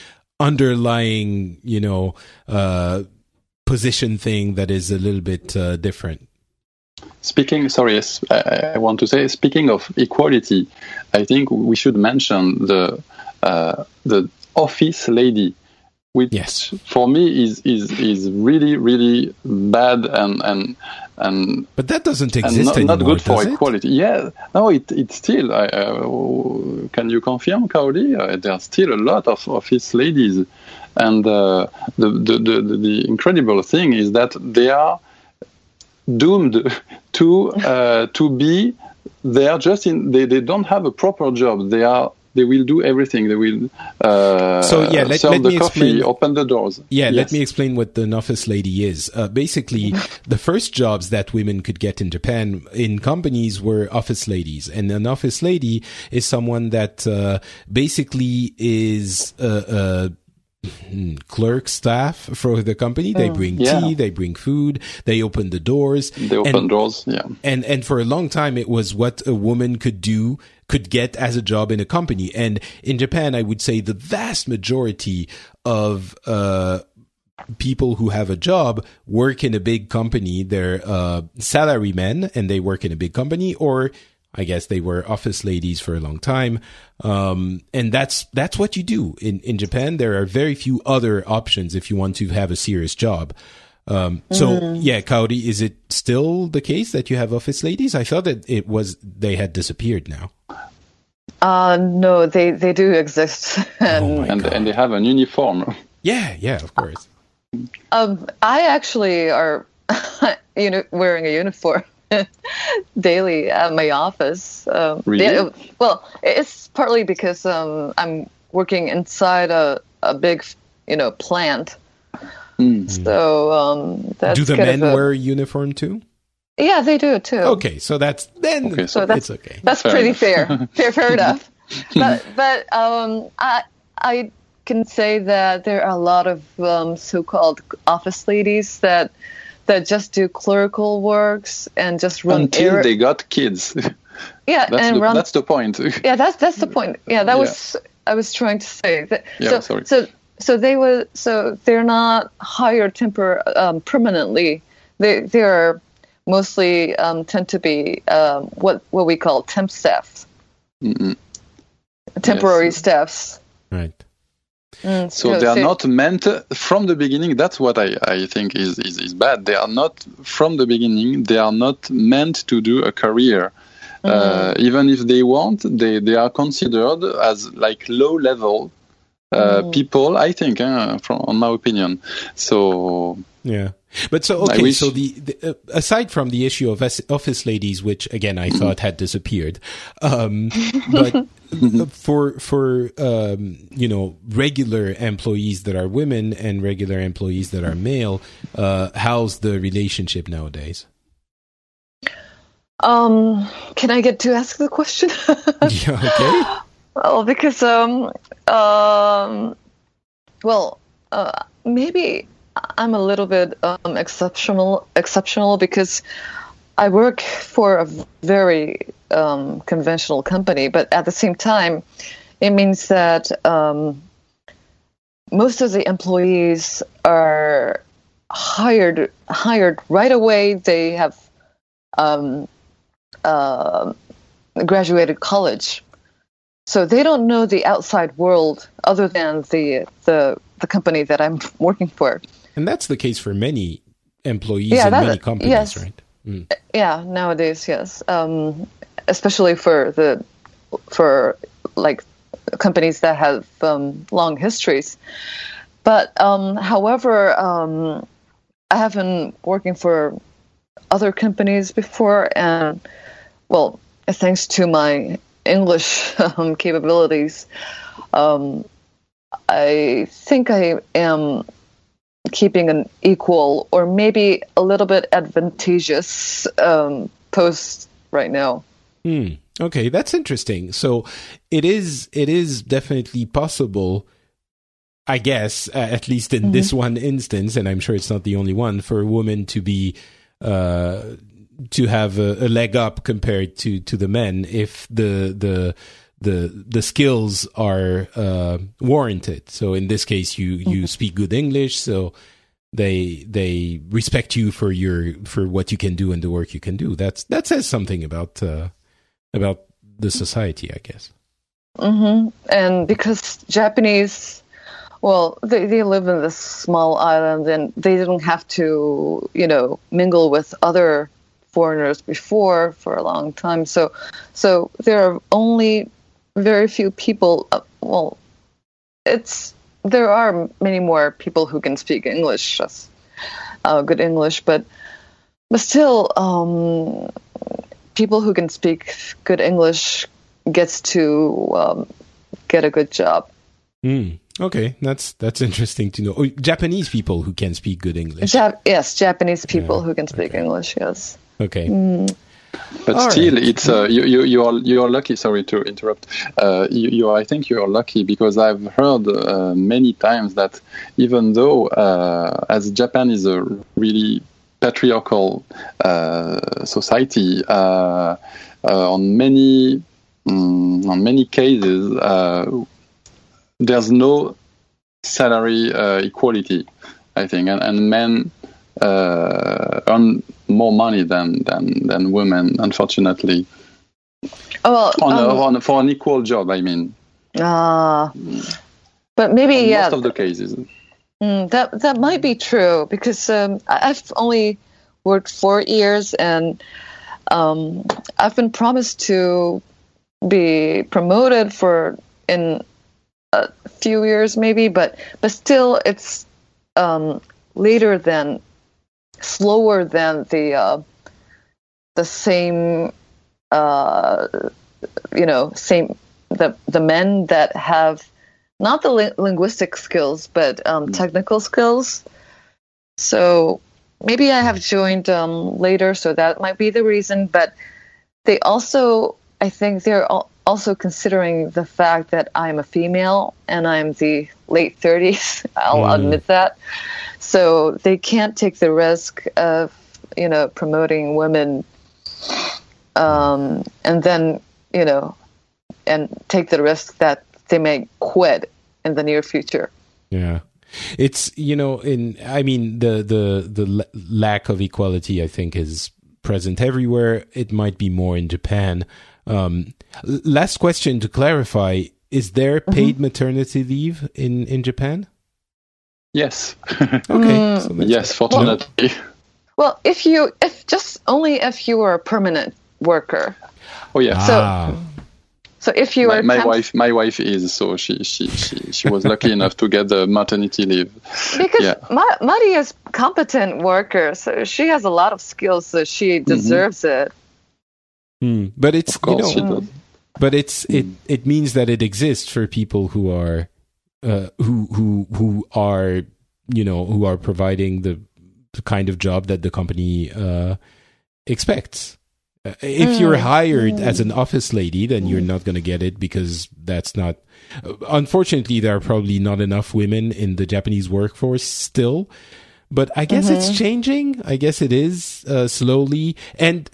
underlying, you know, uh, position thing that is a little bit uh, different? Speaking, sorry, I, want to say, speaking of equality, I think we should mention the uh, the office lady, which yes. for me is is is really really bad and and and. But that doesn't exist not, anymore. Not good for equality. It? Yeah, no, it it's still. Uh, can you confirm, Kaori? Uh, there are still a lot of office ladies, and uh, the, the the the incredible thing is that they are doomed to uh, to be they are just in they, they don't have a proper job they are they will do everything they will uh, so yeah let, let me coffee, explain open the doors yeah yes. let me explain what the office lady is uh, basically the first jobs that women could get in japan in companies were office ladies and an office lady is someone that uh, basically is uh, uh, clerk staff for the company. They mm. bring yeah. tea, they bring food, they open the doors. They open and, doors, yeah. And and for a long time, it was what a woman could do, could get as a job in a company. And in Japan, I would say the vast majority of uh, people who have a job work in a big company. They're uh, salary men, and they work in a big company, or I guess they were office ladies for a long time. Um, and that's, that's what you do in, in Japan. There are very few other options if you want to have a serious job. Um, so mm. yeah, Kaori, is it still the case that you have office ladies? I thought that it was, they had disappeared now. Uh, no, they, they do exist. and, oh and, and, they have an uniform. Yeah, yeah, of course. Um, I actually are, you know, wearing a uniform. daily at my office. Um, really? Yeah, well, it's partly because um, I'm working inside a, a big, you know, plant. Mm. So um, that's do the men a, wear uniform too? Yeah, they do too. Okay, so that's then okay, so that's, it's okay. That's fair pretty fair. fair, fair enough. But but um, I I can say that there are a lot of um, so-called office ladies that that just do clerical works and just run until they got kids. yeah, That's, and the, run. that's the point. yeah, that's that's the point. Yeah, that Yeah. was I was trying to say that. Yeah, so, sorry. so so they were so they're not hired tempor um, permanently. They they are mostly um, tend to be um, what what we call temp staff, Mm-mm. temporary Yes. staffs. Right. Mm, So they are not meant from the beginning. That's what I, I think is, is, is bad. They are not from the beginning. They are not meant to do a career. Uh, even if they want, they, they are considered as like low level uh, people. I think, uh, from on my opinion. So Yeah. But so okay, wish- so the, the uh, aside from the issue of office ladies, which again I thought had disappeared, um, but uh, for for um, you know regular employees that are women and regular employees that are male, uh, how's the relationship nowadays? Um, can I get to ask the question? Yeah, okay. Oh, because um um well uh, maybe I'm a little bit um, exceptional exceptional because I work for a very um, conventional company, but at the same time, it means that um, most of the employees are hired hired right away. They have um, uh, graduated college, so they don't know the outside world other than the the the company that I'm working for. And that's the case for many employees Yeah, in that- many companies, yes. right? Mm. Yeah, nowadays, yes, um, especially for the for like companies that have um, long histories. But um, however, um, I have been working for other companies before, and well, thanks to my English um, capabilities, um, I think I am keeping an equal or maybe a little bit advantageous um, post right now. Hmm. Okay, that's interesting. So it is it is definitely possible, I guess, uh, at least in this one instance, and I'm sure it's not the only one, for a woman to be uh, to have a, a leg up compared to to the men if the the the the skills are uh, warranted. So in this case, you you speak good English, so they they respect you for your for what you can do and the work you can do. That's that says something about uh, about the society, I guess. hmm And because Japanese, well, they, they live in this small island and they didn't have to, you know, mingle with other foreigners before for a long time. So, so there are only very few people. Uh, well, it's there are many more people who can speak English, just, uh, good English, but but still, um, people who can speak good English gets to um, get a good job. Mm. Okay, that's that's interesting to know. Oh, Japanese people who can speak good English. Jap- yes, Japanese people Yeah, who can speak okay. English. Yes. Okay. But All still, right. it's uh, you, you you are you are lucky. Sorry to interrupt. Uh, you, you are, I think you are lucky because I've heard uh, many times that even though uh, as Japan is a really patriarchal uh, society, uh, uh, on many mm, on many cases uh, there's no salary uh, equality. I think, and, and men uh, earn more money than, than, than women, unfortunately. Oh, well, On, a, um, on for an equal job, I mean. ah, but maybe On yeah, Most of the cases. mm, that that might be true because um, I've only worked four years and um, I've been promised to be promoted for in a few years maybe, but but still it's um, later than slower than the uh, the same uh, you know same the the men that have not the li- linguistic skills but um, technical skills. So maybe I have joined um, later, so that might be the reason. But they also, I think, they're al- also considering the fact that I'm a female and I'm the late 30s. I'll Mm. admit that. So they can't take the risk of, you know, promoting women um, and then you know, and take the risk that they may quit in the near future. Yeah. It's you know in I mean the the the lack of equality I think is present everywhere. It might be more in Japan. Um, last question to clarify: Is there mm-hmm. paid mm-hmm. maternity leave in in Japan? Yes. okay. Mm. So yes, fortunately. Well, if you if just only if you are a permanent worker. Oh yeah. Ah. So so if you my, are my temp- wife, my wife is so she she she, she was lucky enough to get the maternity leave. Because yeah. Ma- Mari is competent worker, so she has a lot of skills, so she mm-hmm. deserves mm-hmm. it. Mm, but it's you know, but it's it mm. it means that it exists for people who are uh, who who who are you know who are providing the, the kind of job that the company uh, expects. Uh, if you're mm. hired mm. as an office lady, then you're not going to get it because that's not. Uh, unfortunately, there are probably not enough women in the Japanese workforce still. But I guess mm-hmm. it's changing. I guess it is uh, slowly. And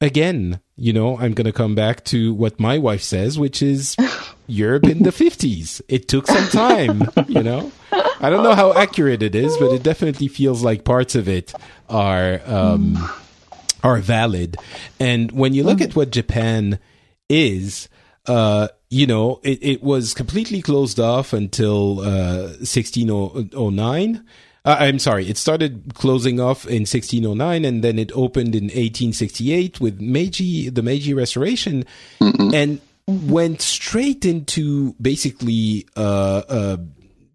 again, you know, I'm going to come back to what my wife says, which is Europe in the 50s. It took some time, you know? I don't know how accurate it is, but it definitely feels like parts of it are. Um, are valid. And when you look at what Japan is, uh, you know, it, it, was completely closed off until uh, 1609. Uh, I'm sorry, it started closing off in 1609 and then it opened in 1868 with Meiji, the Meiji Restoration, mm and went straight into basically uh, uh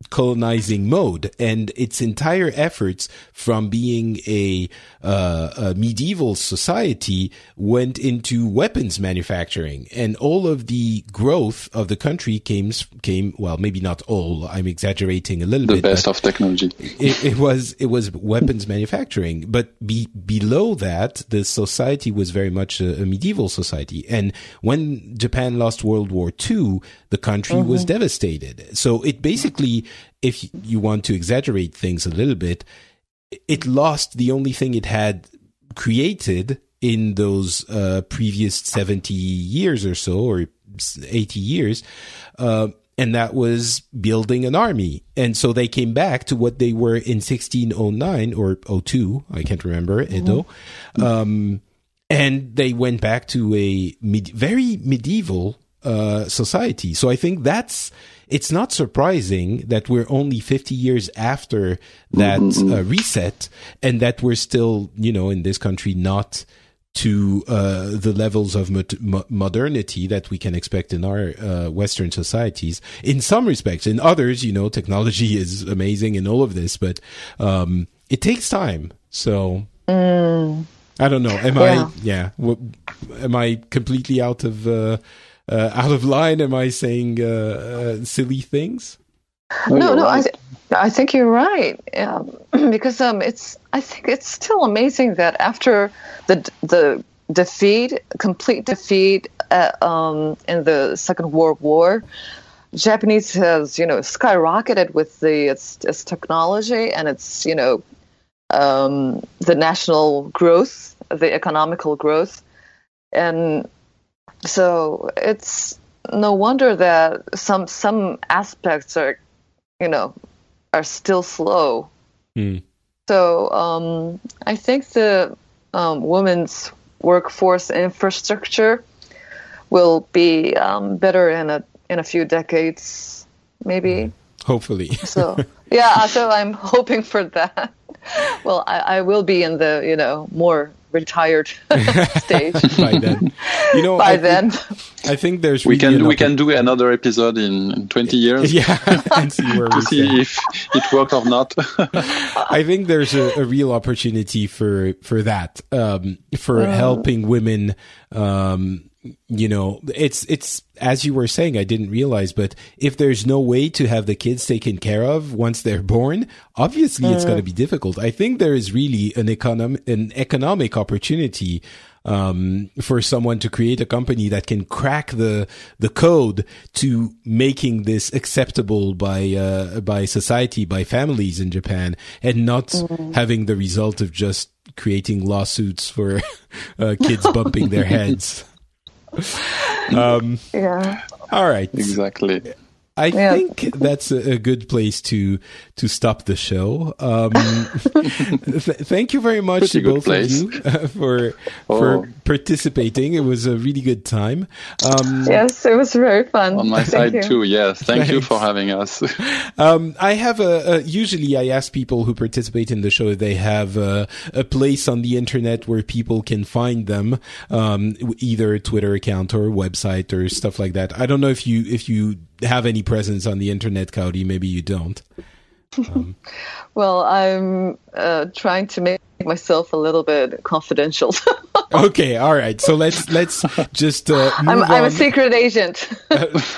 colonizing mode and its entire efforts from being a, uh, a, medieval society went into weapons manufacturing. And all of the growth of the country came came well maybe not all i'm exaggerating a little the bit the best of technology. it, it, was it was weapons manufacturing. But be, below that the society was very much a, a, medieval society. And when japan lost world war ii the country mm-hmm. was devastated. So it basically if you want to exaggerate things a little bit, it lost the only thing it had created in those uh, previous 70 years or so, or 80 years. Uh, and that was building an army. And so they came back to what they were in 1609 or 02, I can't remember, Edo. Mm-hmm. Um, and they went back to a med- very medieval uh, society. So I think that's it's not surprising that we're only 50 years after that mm-hmm. uh, reset and that we're still, you know, in this country not to uh, the levels of mo- modernity that we can expect in our uh, Western societies. In some respects, in others, you know, technology is amazing and all of this, but um, it takes time. So. Mm. I don't know. Am yeah. I? Yeah. am I completely out of uh, out of line? Am I saying uh, uh, silly things? No, no, no right. I, I think you're right. Um, because um, it's I think it's still amazing that after the the defeat, complete defeat uh, um, in the Second World War, Japanese has you know skyrocketed with the its, its technology and its you know um, the national growth, the economical growth, and so it's no wonder that some some aspects are you know are still slow. Mm. so um, i think the um, women's workforce infrastructure will be um, better in a in a few decades maybe. Hopefully. So yeah so i'm hoping for that. Well I, I will be in the you know more retired stage by then. You know, by I then, think, I think there's we can we can do another episode in, 20 years. Yeah, and see where to we see if it worked or not. I think there's a, a, real opportunity for for that um, for um, helping women. Um, you know, it's it's as you were saying, I didn't realize, but if there's no way to have the kids taken care of once they're born, obviously it's going to mm. be difficult. I think there is really an economic an economic opportunity um, for someone to create a company that can crack the the code to making this acceptable by uh, by society, by families in Japan, and not mm-hmm. having the result of just creating lawsuits for uh, kids bumping their heads. Um, Yeah. all right. Exactly. I Yeah. think that's a, a good place to to stop the show. Um, th- thank you very much Pretty to both place. of you uh, for Oh. for participating. It was a really good time. Um, Yes, it was very fun. On my Thank side you. too. Yes. Thank you for having us. Um, I have a, a usually I ask people who participate in the show if they have a, a place on the internet where people can find them, um, either a Twitter account or a website or stuff like that. I don't know if you if you have any presence on the internet, Kaori. Maybe you don't. Well, I'm uh, trying to make myself a little bit confidential. Okay, all right. So let's let's just uh, move I'm, I'm on. a secret agent.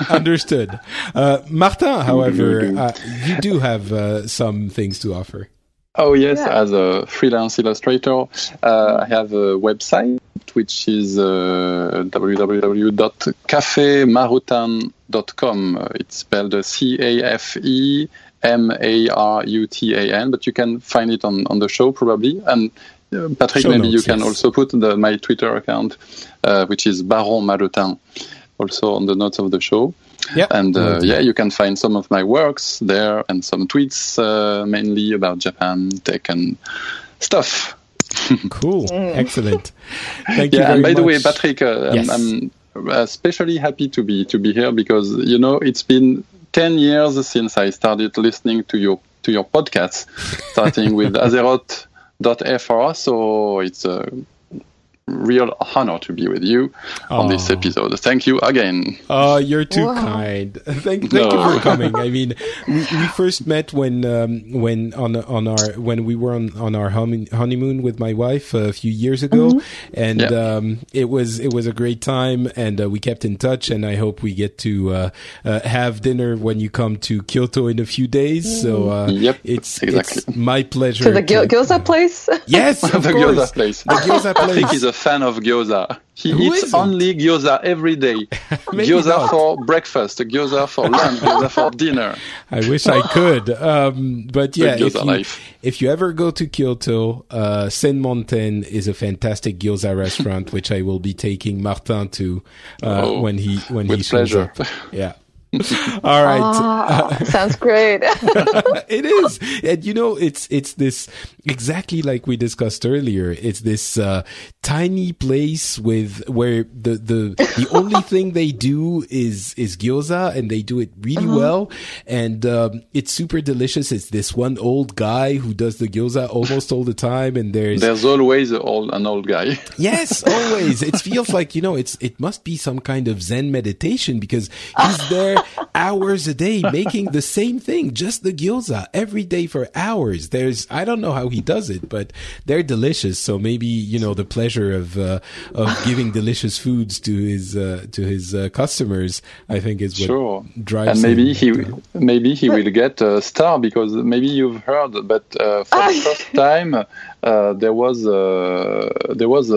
Understood. Uh, Martin, however, uh, you do have uh, some things to offer. Oh yes, Yeah. as a freelance illustrator, uh, I have a website which is uh, www.cafemarutan.com. Uh, It's spelled C A F E M A R U T A N, but you can find it on, on the show probably. And uh, Patrick, Show maybe you notes, can yes. also put the, my Twitter account, uh, which is Baron Marutan, also on the notes of the show. Yeah, And uh, yeah, you can find some of my works there and some tweets uh, mainly about Japan, tech, and stuff. cool, Mm. excellent. Thank you. Yeah, very and by the way. Patrick, uh, Yes. I'm, I'm especially happy to be to be here because you know it's been ten years since I started listening to your to your podcasts, starting with Azeroth.fr. So it's a real honor to be with you on this episode. Thank you again. Oh, you're too Wow. kind. Thank, thank you for coming. I mean, we, we first met when um, when on on our when we were on on our honeymoon with my wife a few years ago, and Yeah. um, it was it was a great time, and uh, we kept in touch. And I hope we get to uh, uh, have dinner when you come to Kyoto in a few days. So uh, Yep, it's exactly. it's my pleasure. to the gyo- gyoza place. Yes, of the course. gyoza place. The gyoza Patrick place. Fan of gyoza. He Who eats isn't? only gyoza every day. Gyoza not. for breakfast, gyoza for lunch, gyoza for dinner. I wish I could. Um, but yeah, if you, life. if you ever go to Kyoto, uh, Senmonten is a fantastic gyoza restaurant, which I will be taking Martin to uh, Oh, when he when he shows pleasure. up. Yeah. All right. Ah, sounds great. it is and you know it's it's this exactly like we discussed earlier it's this uh, tiny place with where the the the only thing they do is is gyoza and they do it really well and um, it's super delicious it's this one old guy who does the gyoza almost all the time and there's There's always a old, an old guy. Yes, always. It feels like, you know, it's, it must be some kind of Zen meditation because he's there hours a day making the same thing, just the gyoza every day for hours. There's, I don't know how he does it, but they're delicious. So maybe, you know, the pleasure of, uh, of giving delicious foods to his, uh, to his uh, customers, I think is what Sure. drives And maybe him. he maybe he will get a star because maybe you've heard, but uh, for the first time uh, there was a, there was a,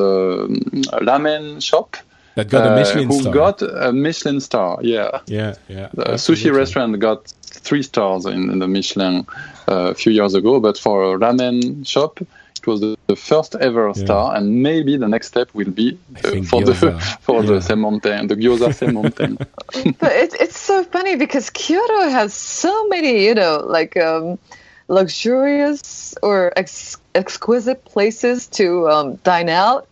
a ramen shop that got a uh, Michelin who star. got a Michelin star. Yeah. yeah, yeah. The sushi restaurant got three stars in, in the Michelin uh, a few years ago, but for a ramen shop, it was the, the first ever star, and maybe the next step will be I uh, think for the for Yeah. the Senmonten, the gyoza Senmonten. but it's it's so funny because Kyoto has so many, you know, like um, luxurious or ex- exquisite places to um, dine out.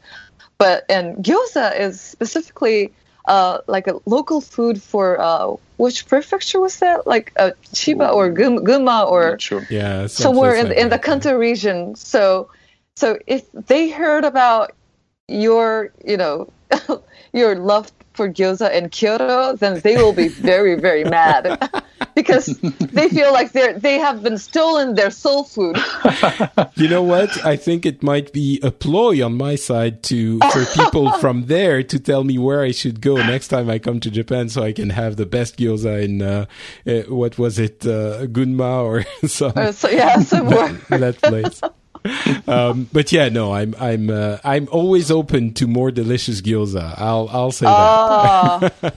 But and gyoza is specifically uh, like a local food for uh, which prefecture was that? Like uh, Chiba or Gun- Gunma or sure. Yeah, somewhere in, like in the. Kanto region. So, so if they heard about your, you know, your love for gyoza in Kyoto, then they will be very, very mad because they feel like they're they have been stolen their soul food. You know what? I think it might be a ploy on my side to for people from there to tell me where I should go next time I come to Japan, so I can have the best gyoza in uh, uh, what was it, uh, Gunma or some Uh, so yeah, somewhere. that place. Um, but yeah, no, I'm I'm uh, I'm always open to more delicious gyoza. I'll I'll say that. Ah,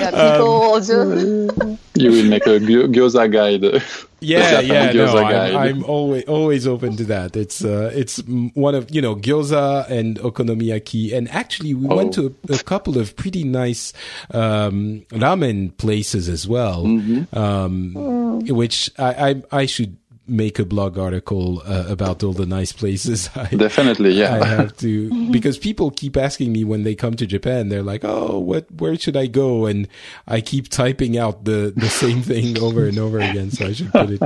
Yeah, people just You will make a gyo- gyoza guide. Yeah, yeah, no, I'm. I'm always always open to that. It's uh, it's mm, one of you know gyoza and okonomiyaki, and actually we went Oh. to a, a couple of pretty nice um, ramen places as well, Mm-hmm. um, which I, I I should make a blog article uh, about all the nice places. I, Definitely, yeah. I have to because people keep asking me when they come to Japan. They're like, "Oh, what? Where should I go?" And I keep typing out the the same thing over and over again. So I should put it,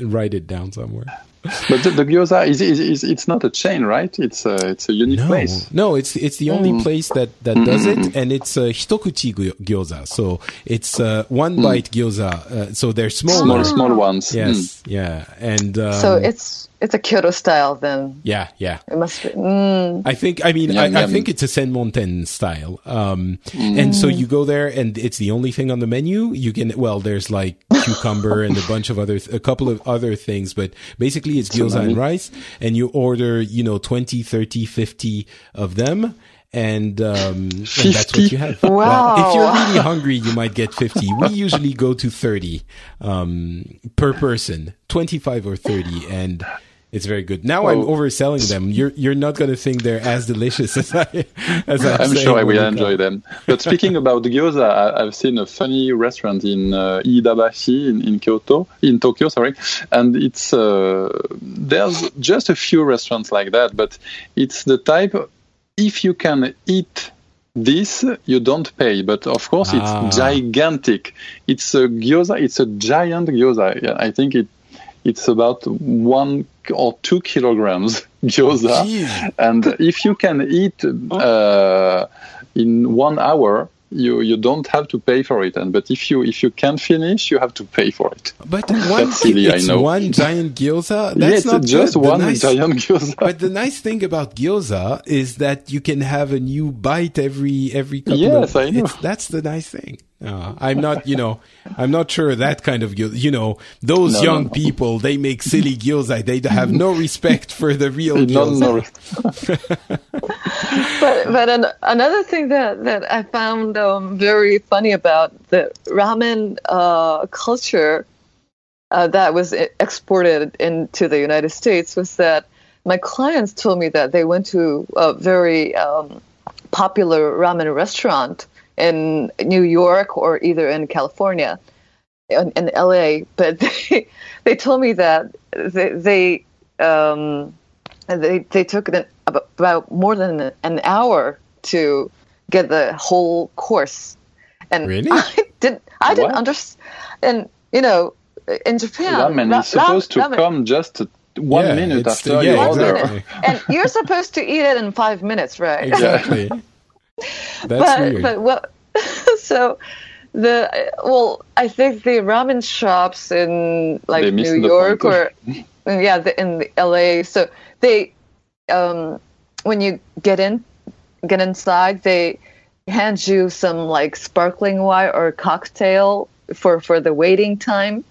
write it down somewhere. But the, the gyoza is, is, is it's not a chain, right? It's a it's a unique No, place. no, it's it's the only Mm. place that that does it, and it's uh, hitokuchi gyoza. So it's uh, one bite gyoza. Uh, so they're smaller. Mm. Small small ones. Yes, yeah, and um, so it's it's a Kyoto style then. yeah, yeah. It must be. Mm, I think. I mean, Yum, I, I think it's a Senmonten style. Um, and so you go there, and it's the only thing on the menu. You can. Well, there's like cucumber and a bunch of other, a couple of other things, but basically it's gyoza and rice. And you order, you know, 20, 30, 50 of them. And, um, and that's what you have. Wow. if you're really hungry, you might get 50. We usually go to 30, um, per person, 25 or 30. And, it's very good. Now I'm overselling them. You're you're not going to think they're as delicious as I as I'm, I'm sure I will enjoy them. But speaking about gyoza, I, I've seen a funny restaurant in uh, Iidabashi in, in Kyoto, in Tokyo, sorry, and it's uh, there's just a few restaurants like that, but it's the type if you can eat this you don't pay but of course Ah. it's gigantic it's a gyoza it's a giant gyoza i think it it's about one or two kilograms gyoza Jeez. and if you can eat uh, in one hour you you don't have to pay for it and but if you if you can finish you have to pay for it But one silly, I it's know. one giant gyoza. That's yeah it's not just good. One nice- giant gyoza But the nice thing about gyoza is that you can have a new bite every every couple Yes, of. I know. It's, that's the nice thing. Uh, I'm not, you know, I'm not sure that kind of gyoza. You know, those No, young no, no. people they make silly gyoza. They have no respect for the real no, gyoza. no, but but an, another thing that that I found um, very funny about the ramen uh, culture uh, that was exported into the United States was that my clients told me that they went to a very um, popular ramen restaurant in New York or either in California, in, in LA, but they they told me that they they um, they they took an, about, about more than an hour to get the whole course, and Really? I did I didn't understand, and you know in Japan ramen ra- is supposed to ramen- come just one Yeah, minute it's- after yeah, you one order and you're supposed to eat it in five minutes, right? Exactly. That's but weird. but what? so the well, I think the ramen shops in like New York or yeah, the, in the LA. So they um when you get in get inside, they hand you some like sparkling wine or cocktail for for the waiting time.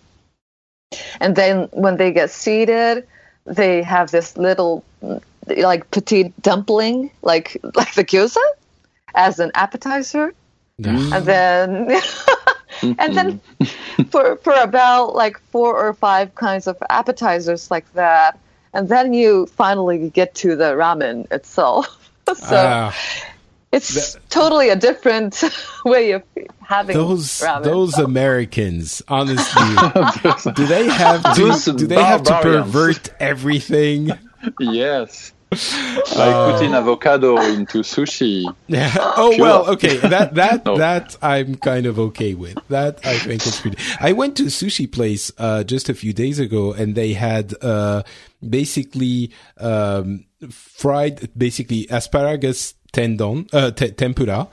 And then when they get seated, they have this little like petite dumpling, like like the gyoza, as an appetizer, Yeah. and then and then for for about like four or five kinds of appetizers like that, and then you finally get to the ramen itself. so Ah, it's totally a different way of having those ramen. those Americans, honestly, do they have to do they have to pervert everything? yes like putting avocado into sushi Yeah. Oh Pure. well, okay. That that No. that I'm kind of okay with. That I think it's pretty. I went to a sushi place uh, just a few days ago, and they had uh, basically um, fried, basically asparagus tendon, uh, te- tempura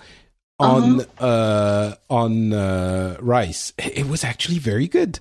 on uh, on uh, rice. It was actually very good.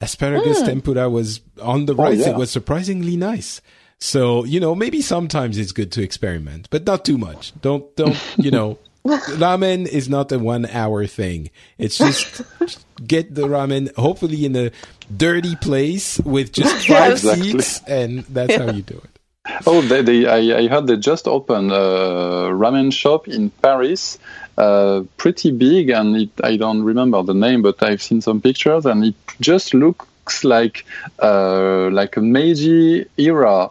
Asparagus tempura was on the rice. yeah. It was surprisingly nice. So, you know, maybe sometimes it's good to experiment, but not too much. Don't, don't, you know, ramen is not a one hour thing. It's just get the ramen, hopefully in a dirty place with just five. Exactly. seats, and that's how you do it. Oh, they, they, I, I heard they just opened a ramen shop in Paris, uh, pretty big, and it, I don't remember the name, but I've seen some pictures, and it just looks like uh, like a Meiji era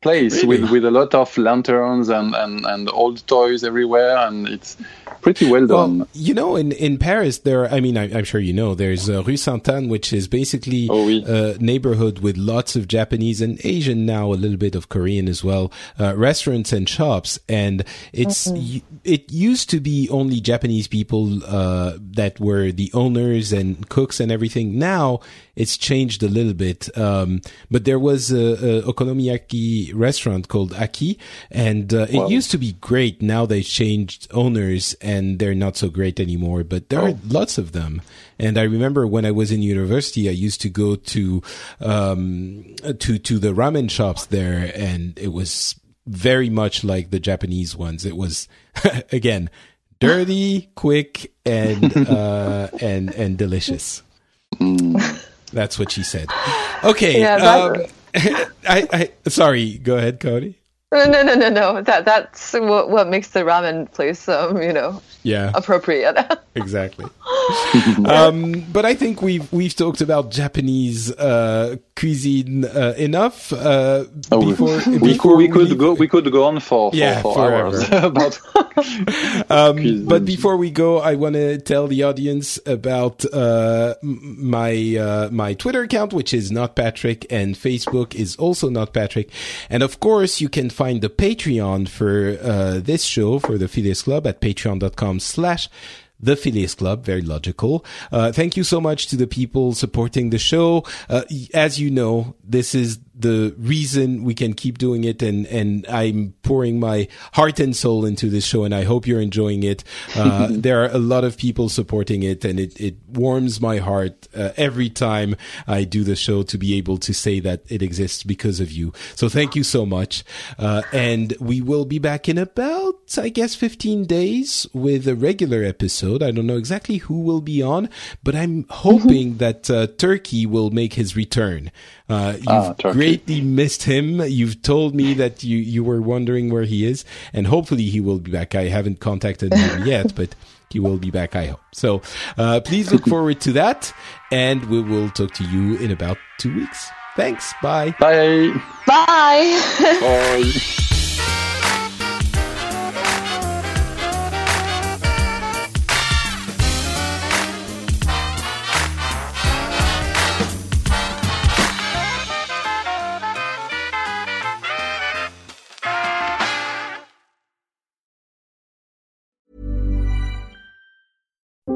place Really? with, with a lot of lanterns and, and, and old toys everywhere, and it's pretty well done. Well, you know, in, in Paris, there. I mean, I, I'm sure you know. There's uh, Rue Sainte Anne, which is basically Oh, oui. a neighborhood with lots of Japanese and Asian now, a little bit of Korean as well, uh, restaurants and shops. And it's y it used to be only Japanese people uh, that were the owners and cooks and everything. Now it's changed a little bit. Um, but there was a, a okonomiyaki restaurant called Aki, and uh, it Wow. used to be great. Now they changed owners, and they're not so great anymore. But there are Oh. lots of them. And I remember when I was in university, I used to go to um, to to the ramen shops there, and it was very much like the Japanese ones. It was again dirty, quick, and uh, and and delicious. That's what she said. Okay. Yeah, um, that- I, I sorry. Go ahead, Kaori. No, no, no, no, no. That that's what what makes the ramen place, um, you know, Yeah. appropriate. exactly. um, but I think we've we've talked about Japanese uh, cuisine uh, enough. Uh, Oh, before, we, before could, we could leave- go we could go on for, for, Yeah, for forever. hours about Um, but before we go, I want to tell the audience about uh, my uh, my Twitter account, which is not Patrick, and Facebook is also not Patrick. And of course, you can find the Patreon for uh, this show for the Phileas Club at patreon.com slash the Phileas Club, very logical. Uh, thank you so much to the people supporting the show. Uh, as you know, this is the reason we can keep doing it and, and I'm pouring my heart and soul into this show and I hope you're enjoying it. Uh, there are a lot of people supporting it and it, it warms my heart uh, every time I do the show to be able to say that it exists because of you. So thank you so much. Uh, and we will be back in about, I guess, 15 days with a regular episode. I don't know exactly who will be on, but I'm hoping that uh, Turkey will make his return. Uh, you've Ah, greatly missed him. You've told me that you, you were wondering where he is, and hopefully he will be back. I haven't contacted him yet, but he will be back, I hope. So uh, please look forward to that, and we will talk to you in about two weeks. Thanks. Bye. bye. Bye. bye.